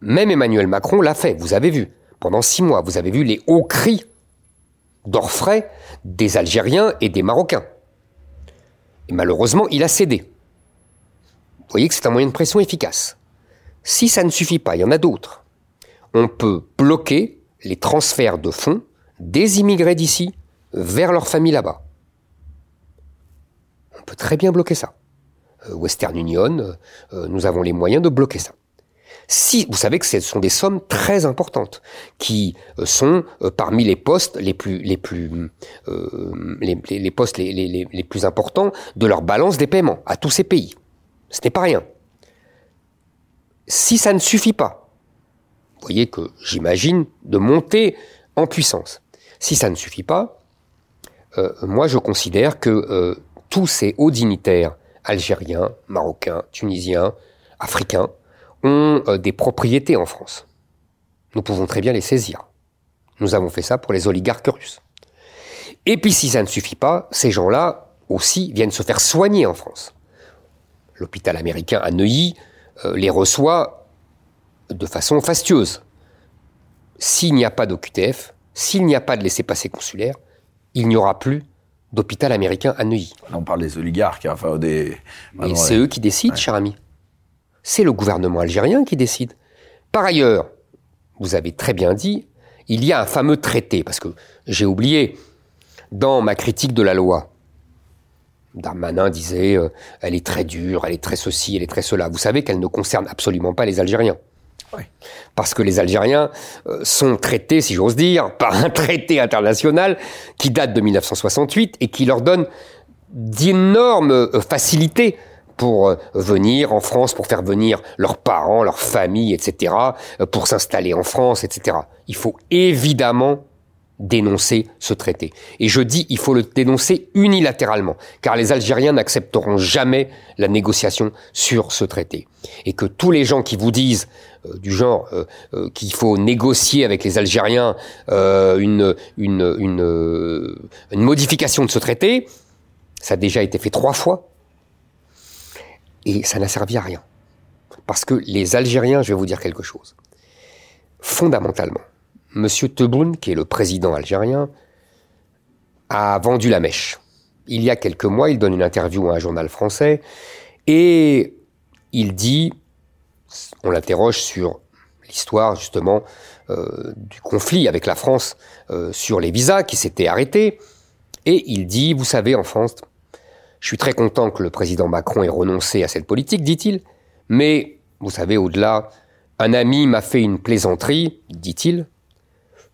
Même Emmanuel Macron l'a fait, vous avez vu pendant six mois. Vous avez vu les hauts cris d'orfraie des Algériens et des Marocains. Et malheureusement, il a cédé. Vous voyez que c'est un moyen de pression efficace. Si ça ne suffit pas, il y en a d'autres. On peut bloquer les transferts de fonds des immigrés d'ici vers leur famille là-bas. On peut très bien bloquer ça. Euh, Western Union, euh, euh, nous avons les moyens de bloquer ça. Si vous savez que ce sont des sommes très importantes qui euh, sont euh, parmi les postes les plus euh, importants de leur balance des paiements à tous ces pays. Ce n'est pas rien. Si ça ne suffit pas, vous voyez que j'imagine de monter en puissance. Si ça ne suffit pas, moi je considère que tous ces hauts dignitaires algériens, marocains, tunisiens, africains ont euh, des propriétés en France. Nous pouvons très bien les saisir. Nous avons fait ça pour les oligarques russes. Et puis si ça ne suffit pas, ces gens-là aussi viennent se faire soigner en France. L'hôpital américain à Neuilly euh, les reçoit de façon fastueuse. S'il n'y a pas d'OQTF, s'il n'y a pas de laissez-passer consulaire, il n'y aura plus d'hôpital américain à Neuilly. on parle des oligarques, hein, enfin des... c'est eux qui décident, cher ami c'est le gouvernement algérien qui décide. Par ailleurs, vous avez très bien dit, il y a un fameux traité, parce que j'ai oublié, dans ma critique de la loi, Darmanin disait, euh, elle est très dure, elle est très ceci, elle est très cela. Vous savez qu'elle ne concerne absolument pas les Algériens. Parce que les Algériens euh, sont traités, si j'ose dire, par un traité international qui date de 1968 et qui leur donne d'énormes euh, facilités pour euh, venir en France, pour faire venir leurs parents, leurs familles, etc., euh, pour s'installer en France, etc. Il faut évidemment dénoncer ce traité. Et je dis, il faut le dénoncer unilatéralement, car les Algériens n'accepteront jamais la négociation sur ce traité. Et que tous les gens qui vous disent euh, du genre qu'il faut négocier avec les Algériens une, une, modification de ce traité, ça a déjà été fait trois fois et ça n'a servi à rien. Parce que les Algériens, je vais vous dire quelque chose. Fondamentalement, M. Tebboune, qui est le président algérien, a vendu la mèche. Il y a quelques mois, il donne une interview à un journal français et il dit, on l'interroge sur l'histoire justement euh, du conflit avec la France euh, sur les visas qui s'étaient arrêtés, et il dit, vous savez, en France, je suis très content que le président Macron ait renoncé à cette politique, dit-il, mais, vous savez, au-delà, un ami m'a fait une plaisanterie, dit-il,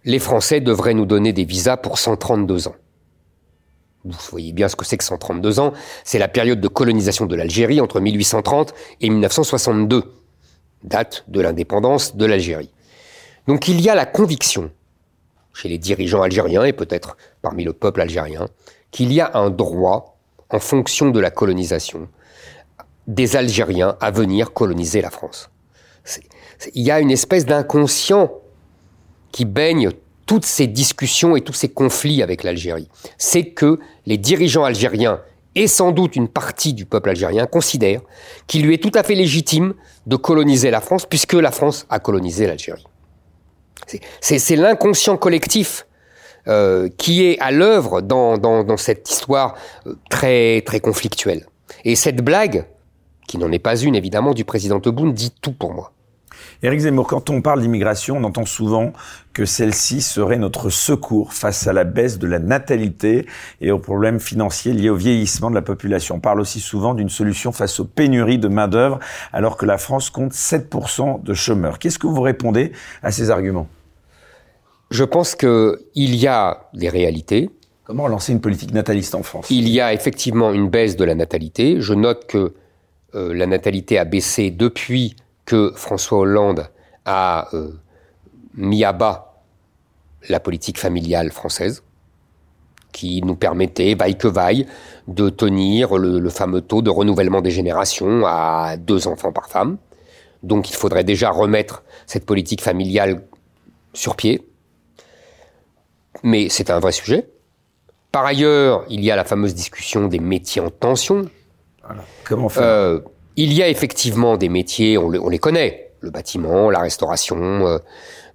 les Français devraient nous donner des visas pour 132 ans. Vous voyez bien ce que c'est que 132 ans, c'est la période de colonisation de l'Algérie entre 1830 et 1962, date de l'indépendance de l'Algérie. Donc il y a la conviction, chez les dirigeants algériens et peut-être parmi le peuple algérien, qu'il y a un droit en fonction de la colonisation, des Algériens à venir coloniser la France. Il y a une espèce d'inconscient qui baigne toutes ces discussions et tous ces conflits avec l'Algérie, c'est que les dirigeants algériens et sans doute une partie du peuple algérien considèrent qu'il lui est tout à fait légitime de coloniser la France puisque la France a colonisé l'Algérie. C'est l'inconscient collectif euh, qui est à l'œuvre dans, dans, cette histoire euh, très très conflictuelle. Et cette blague, qui n'en est pas une évidemment, du président Tebboune, dit tout pour moi. Éric Zemmour, quand on parle d'immigration, on entend souvent que celle-ci serait notre secours face à la baisse de la natalité et aux problèmes financiers liés au vieillissement de la population. On parle aussi souvent d'une solution face aux pénuries de main-d'œuvre alors que la France compte 7% de chômeurs. Qu'est-ce que vous répondez à ces arguments? Je pense qu'il y a des réalités. Comment lancer une politique nataliste en France? Il y a effectivement une baisse de la natalité. Je note que euh, la natalité a baissé depuis que François Hollande a euh, mis à bas la politique familiale française, qui nous permettait, vaille que vaille, de tenir le, fameux taux de renouvellement des générations à deux enfants par femme. Donc il faudrait déjà remettre cette politique familiale sur pied. Mais c'est un vrai sujet. Par ailleurs, il y a la fameuse discussion des métiers en tension. Comment faire? Euh, il y a effectivement des métiers, on, les connaît, le bâtiment, la restauration, euh,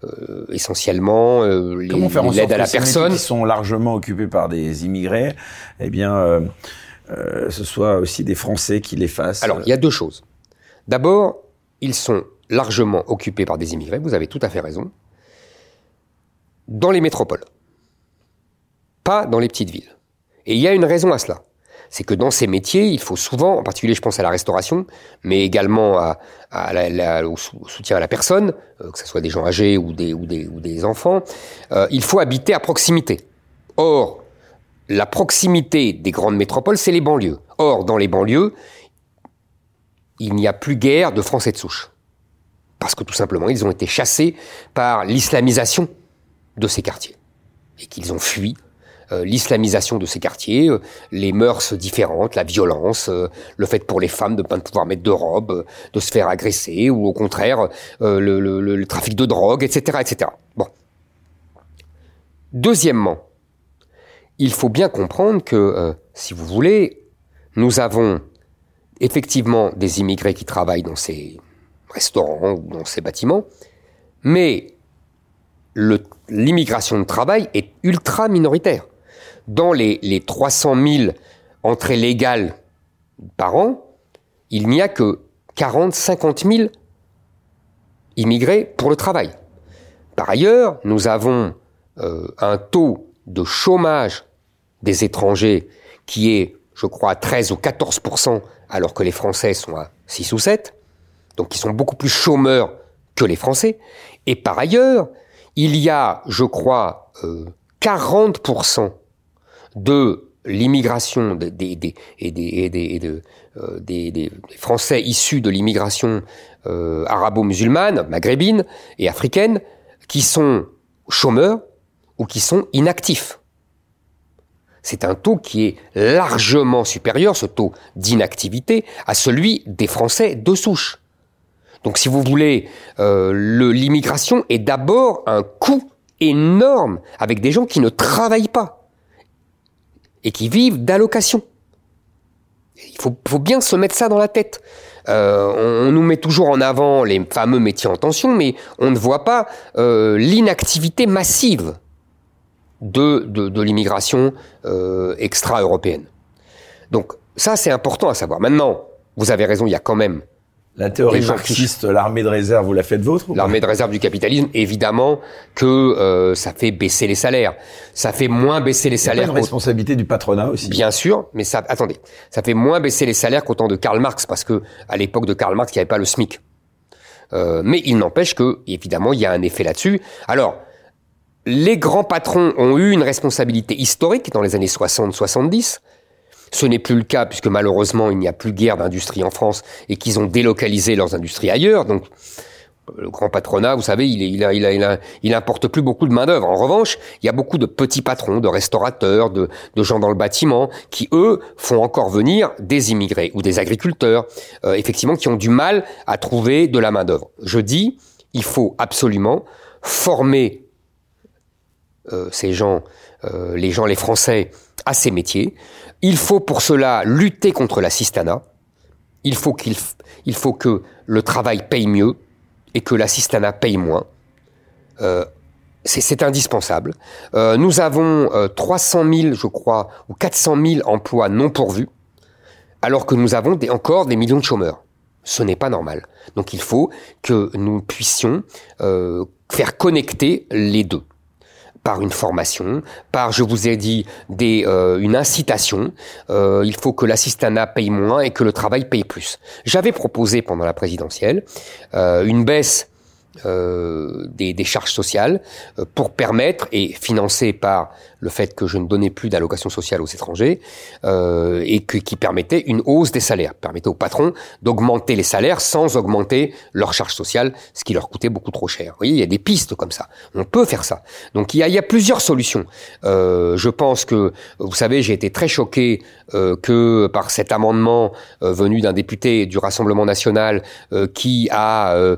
euh, essentiellement euh, l'aide à la personne. Qui sont largement occupés par des immigrés, eh bien, ce soit aussi des Français qui les fassent. Alors, il y a deux choses. D'abord, ils sont largement occupés par des immigrés. Vous avez tout à fait raison. Dans les métropoles, pas dans les petites villes. Et il y a une raison à cela c'est que dans ces métiers, il faut souvent, en particulier je pense à la restauration, mais également au soutien à la personne, euh, que ce soit des gens âgés ou des, enfants, euh, il faut habiter à proximité. Or, la proximité des grandes métropoles, c'est les banlieues. Or, dans les banlieues, il n'y a plus guère de Français de souche. Parce que tout simplement, ils ont été chassés par l'islamisation de ces quartiers. Et qu'ils ont fui l'islamisation de ces quartiers, euh, les mœurs différentes, la violence, euh, le fait pour les femmes de ne pas pouvoir mettre de robe, de se faire agresser, ou au contraire le, trafic de drogue, etc., etc. Bon. Deuxièmement, il faut bien comprendre que, si vous voulez, nous avons effectivement des immigrés qui travaillent dans ces restaurants ou dans ces bâtiments, mais l'immigration de travail est ultra minoritaire dans les, les 300 000 entrées légales par an, il n'y a que 40, 50 000 immigrés pour le travail. Par ailleurs, nous avons euh, un taux de chômage des étrangers qui est, je crois, 13 ou 14% alors que les Français sont à 6 ou 7. Donc ils sont beaucoup plus chômeurs que les Français. Et par ailleurs, il y a, je crois, euh, 40 de l'immigration des, Français issus de l'immigration euh, arabo-musulmane, maghrébine et africaine, qui sont chômeurs ou qui sont inactifs. C'est un taux qui est largement supérieur, ce taux d'inactivité, à celui des Français de souche. Donc si vous voulez, euh, l'immigration est d'abord un coût énorme avec des gens qui ne travaillent pas et qui vivent d'allocations. Il faut, bien se mettre ça dans la tête. Euh, on, nous met toujours en avant les fameux métiers en tension, mais on ne voit pas euh, l'inactivité massive de, de, de l'immigration euh, extra-européenne. Donc ça, c'est important à savoir. Maintenant, vous avez raison, il y a quand même la théorie marxiste, l'armée de réserve, vous la faites vôtre L'armée de réserve du capitalisme, évidemment que euh, ça fait baisser les salaires. Ça fait moins baisser les salaires. Y a responsabilité du patronat aussi. Bien sûr, mais ça, attendez, ça fait moins baisser les salaires qu'au temps de Karl Marx, parce que à l'époque de Karl Marx, il n'y avait pas le SMIC. Euh, mais il n'empêche que, évidemment, il y a un effet là-dessus. Alors, les grands patrons ont eu une responsabilité historique dans les années 60-70. Ce n'est plus le cas puisque malheureusement il n'y a plus guerre d'industrie en France et qu'ils ont délocalisé leurs industries ailleurs. Donc le grand patronat, vous savez, il, il importe plus beaucoup de main d'œuvre. En revanche, il y a beaucoup de petits patrons, de restaurateurs, de, de, gens dans le bâtiment, qui eux font encore venir des immigrés ou des agriculteurs, euh, effectivement, qui ont du mal à trouver de la main d'œuvre. Je dis, il faut absolument former euh, ces gens, euh, les gens, les Français, à ces métiers. Il faut pour cela lutter contre l'assistanat. Il faut qu'il, il faut que le travail paye mieux et que l'assistanat paye moins. Euh, c'est indispensable. Euh, nous avons 300 000, je crois, ou 400 000 emplois non pourvus, alors que nous avons encore des millions de chômeurs. Ce n'est pas normal. Donc il faut que nous puissions euh, faire connecter les deux par une formation, par, je vous ai dit, des, euh, une incitation. Euh, il faut que l'assistanat paye moins et que le travail paye plus. J'avais proposé pendant la présidentielle euh, une baisse des, des, charges sociales pour permettre et financer par le fait que je ne donnais plus d'allocations sociales aux étrangers euh, et que, qui permettait une hausse des salaires, permettait aux patrons d'augmenter les salaires sans augmenter leurs charges sociales, ce qui leur coûtait beaucoup trop cher. Vous voyez, il y a des pistes comme ça. On peut faire ça. Donc il y a, plusieurs solutions. Euh, je pense que, vous savez, j'ai été très choqué euh, que par cet amendement euh, venu d'un député du Rassemblement national qui a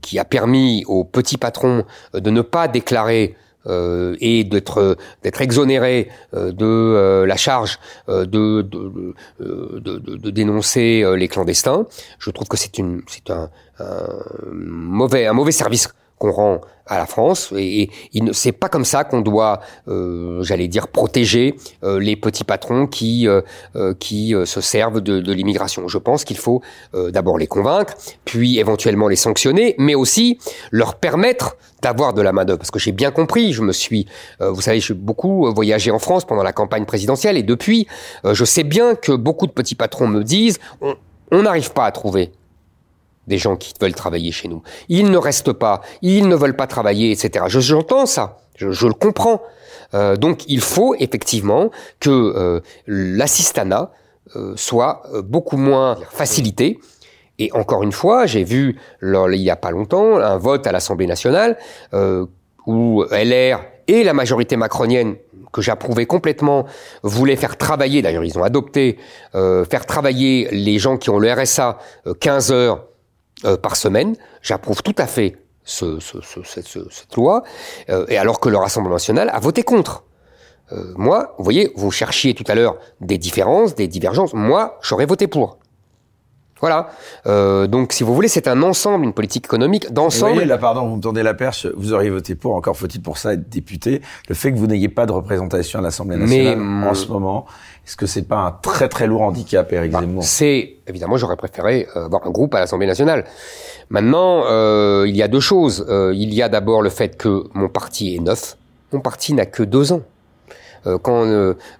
qui a permis aux petits patrons de ne pas déclarer euh, et d'être d'être exonéré euh, de euh, la charge de de, de, de, de, dénoncer les clandestins. Je trouve que c'est une c'est un, un, mauvais un mauvais service qu'on rend à la France et, et c'est pas comme ça qu'on doit, euh, j'allais dire, protéger euh, les petits patrons qui euh, qui se servent de, de l'immigration. Je pense qu'il faut d'abord les convaincre, puis éventuellement les sanctionner, mais aussi leur permettre d'avoir de la main d'œuvre. Parce que j'ai bien compris, je me suis, vous savez, j'ai beaucoup voyagé en France pendant la campagne présidentielle et depuis, je sais bien que beaucoup de petits patrons me disent, on n'arrive pas à trouver des gens qui veulent travailler chez nous. Ils ne restent pas, ils ne veulent pas travailler, etc. J'entends ça, je, je, le comprends. Euh, donc il faut effectivement que euh, l'assistanat euh, soit euh, beaucoup moins facilité. Et encore une fois, j'ai vu il y a pas longtemps un vote à l'Assemblée nationale euh, où LR et la majorité macronienne que j'approuvais complètement voulaient faire travailler, d'ailleurs ils ont adopté, faire travailler les gens qui ont le RSA 15 heures euh, par semaine. J'approuve tout à fait ce, ce, ce, cette, cette, loi, euh, et alors que le Rassemblement national a voté contre. Euh, moi, vous voyez, vous cherchiez tout à l'heure des différences, des divergences. Moi, j'aurais voté pour. Voilà. Euh, donc, si vous voulez, c'est un ensemble, une politique économique d'ensemble. Vous voyez, là, pardon, vous me tendez la perche. Vous auriez voté pour. Encore faut-il pour ça être député. Le fait que vous n'ayez pas de représentation à l'Assemblée nationale en ce moment, est-ce que c'est pas un très très lourd handicap, Eric bah, Zemmour? C'est évidemment, j'aurais préféré euh, avoir un groupe à l'Assemblée nationale. Maintenant, euh, il y a deux choses. Euh, il y a d'abord le fait que mon parti est neuf. Mon parti n'a que deux ans. Euh, quand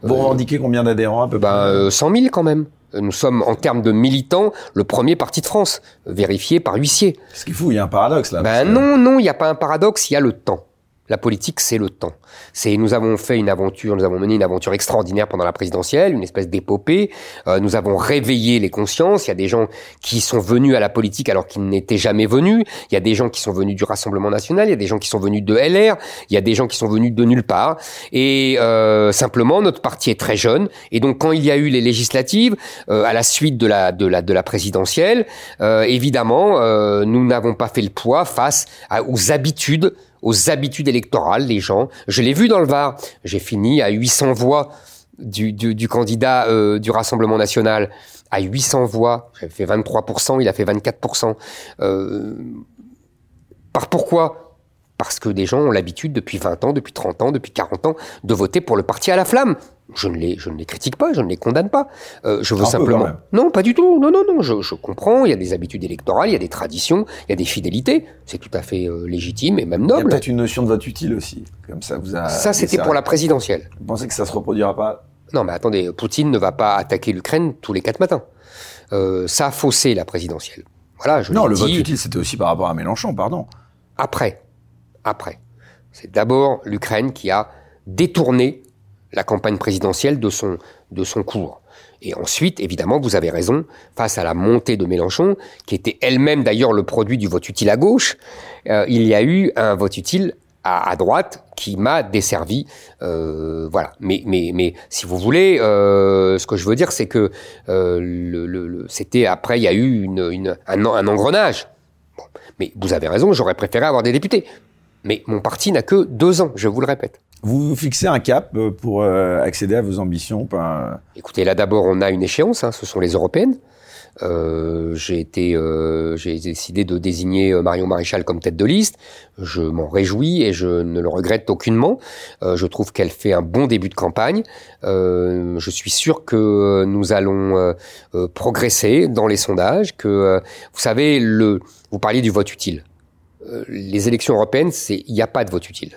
vous revendiquez combien d'adhérents à peu ben, 100 000 quand même. Nous sommes, en termes de militants, le premier parti de France, vérifié par huissier. Ce qu'il faut, il y a un paradoxe là. Ben non, non, il n'y a pas un paradoxe, il y a le temps. La politique, c'est le temps. C'est nous avons fait une aventure, nous avons mené une aventure extraordinaire pendant la présidentielle, une espèce d'épopée. Euh, nous avons réveillé les consciences. Il y a des gens qui sont venus à la politique alors qu'ils n'étaient jamais venus. Il y a des gens qui sont venus du Rassemblement national. Il y a des gens qui sont venus de LR. Il y a des gens qui sont venus de nulle part. Et euh, simplement, notre parti est très jeune. Et donc, quand il y a eu les législatives euh, à la suite de la de la de la présidentielle, euh, évidemment, euh, nous n'avons pas fait le poids face à, aux habitudes aux habitudes électorales, les gens. Je l'ai vu dans le Var. J'ai fini à 800 voix du, candidat euh, du Rassemblement national. À 800 voix, j'avais fait 23%, il a fait 24%. Euh, par pourquoi? Parce que des gens ont l'habitude depuis 20 ans, depuis 30 ans, depuis 40 ans de voter pour le parti à la flamme. Je ne les, je ne les critique pas, je ne les condamne pas. Euh, je veux simplement. Non, pas du tout. Non, non, non. Je, je, comprends. Il y a des habitudes électorales, il y a des traditions, il y a des fidélités. C'est tout à fait euh, légitime et même noble. Il y a peut-être une notion de vote utile aussi. Comme ça, vous a. Ça, c'était pour la présidentielle. Vous pensez que ça se reproduira pas? Non, mais attendez, Poutine ne va pas attaquer l'Ukraine tous les quatre matins. Euh, ça a faussé la présidentielle. Voilà. Je non, le dit. vote utile, c'était aussi par rapport à Mélenchon, pardon. Après après. C'est d'abord l'Ukraine qui a détourné la campagne présidentielle de son, de son cours. Et ensuite, évidemment, vous avez raison, face à la montée de Mélenchon, qui était elle-même d'ailleurs le produit du vote utile à gauche, euh, il y a eu un vote utile à, droite qui m'a desservi. Euh, voilà. Mais, mais, mais si vous voulez, euh, ce que je veux dire, c'est que euh, le, le, c'était après, il y a eu une, une, un, un engrenage. Bon. Mais vous avez raison, j'aurais préféré avoir des députés. Mais mon parti n'a que deux ans, je vous le répète. Vous fixez un cap euh, pour euh, accéder à vos ambitions. Écoutez, là d'abord, on a une échéance, hein, ce sont les européennes. Euh, j'ai été, j'ai décidé de désigner Marion Maréchal comme tête de liste. Je m'en réjouis et je ne le regrette aucunement. Je trouve qu'elle fait un bon début de campagne. Je suis sûr que nous allons progresser dans les sondages. Que vous savez, le, vous parliez du vote utile. les élections européennes, c'est, il n'y a pas de vote utile.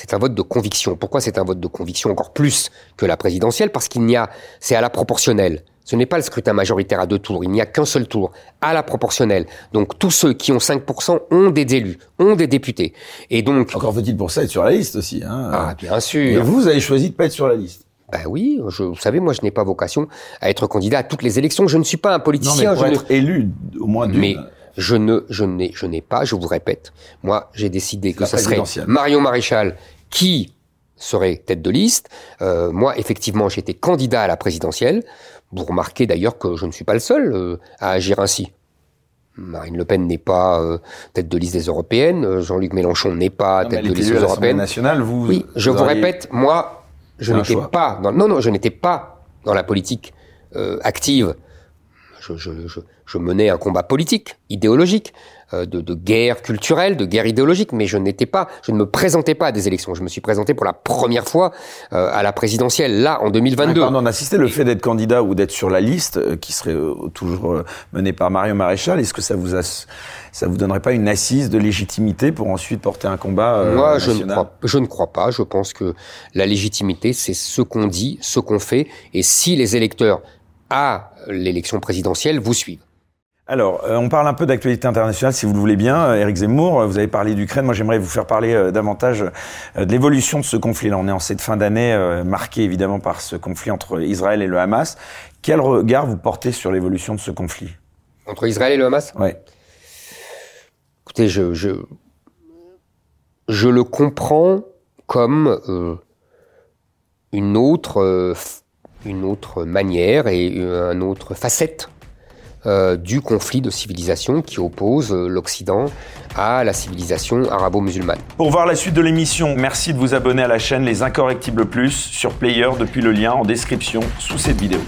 C'est un vote de conviction. Pourquoi c'est un vote de conviction encore plus que la présidentielle? Parce qu'il n'y a, c'est à la proportionnelle. Ce n'est pas le scrutin majoritaire à deux tours, il n'y a qu'un seul tour, à la proportionnelle. Donc tous ceux qui ont 5% ont des élus, ont des députés. Et donc... Encore faut-il pour ça être sur la liste aussi. Hein ah, bien sûr. Et vous, vous avez choisi de pas être sur la liste ben oui, je, vous savez, moi, je n'ai pas vocation à être candidat à toutes les élections. Je ne suis pas un politicien. Non, mais pour être élu, au moins d'une. Mais je ne, je n'ai, je n'ai pas. Je vous répète. Moi, j'ai décidé que ce serait Marion Maréchal qui serait tête de liste. Euh, moi, effectivement, j'étais candidat à la présidentielle. Vous remarquez d'ailleurs que je ne suis pas le seul euh, à agir ainsi. Marine Le Pen n'est pas euh, tête de liste des européennes, Jean-Luc Mélenchon n'est pas tête de liste des européennes. Nationale, vous, oui, je vous répète, moi, je n'étais pas dans, non, non, je n'étais pas dans la politique active. Je, je, je, je menais un combat politique, idéologique. Euh, de, de, guerre culturelle, de guerre idéologique, mais je n'étais pas, je ne me présentais pas à des élections. Je me suis présenté pour la première fois euh, à la présidentielle, là, en 2022. on assistait le fait d'être candidat ou d'être sur la liste, euh, qui serait toujours menée par Mario Maréchal. Est-ce que ça vous a, ça vous donnerait pas une assise de légitimité pour ensuite porter un combat Moi, je ne crois, je ne crois pas. Je pense que la légitimité, c'est ce qu'on dit, ce qu'on fait, et si les électeurs à l'élection présidentielle vous suivent. Alors, euh, on parle un peu d'actualité internationale, si vous le voulez bien. Eric euh, Zemmour, euh, vous avez parlé d'Ukraine. Moi, j'aimerais vous faire parler davantage de l'évolution de ce conflit. Là, on est en cette fin d'année marquée évidemment par ce conflit entre Israël et le Hamas. Quel regard vous portez sur l'évolution de ce conflit? Entre Israël et le Hamas? Oui. Écoutez, je, je, je le comprends comme une autre, une autre manière et une autre facette euh, du conflit de civilisation qui oppose euh, l'Occident à la civilisation arabo-musulmane. Pour voir la suite de l'émission, merci de vous abonner à la chaîne Les Incorrectibles Plus sur Player depuis le lien en description sous cette vidéo.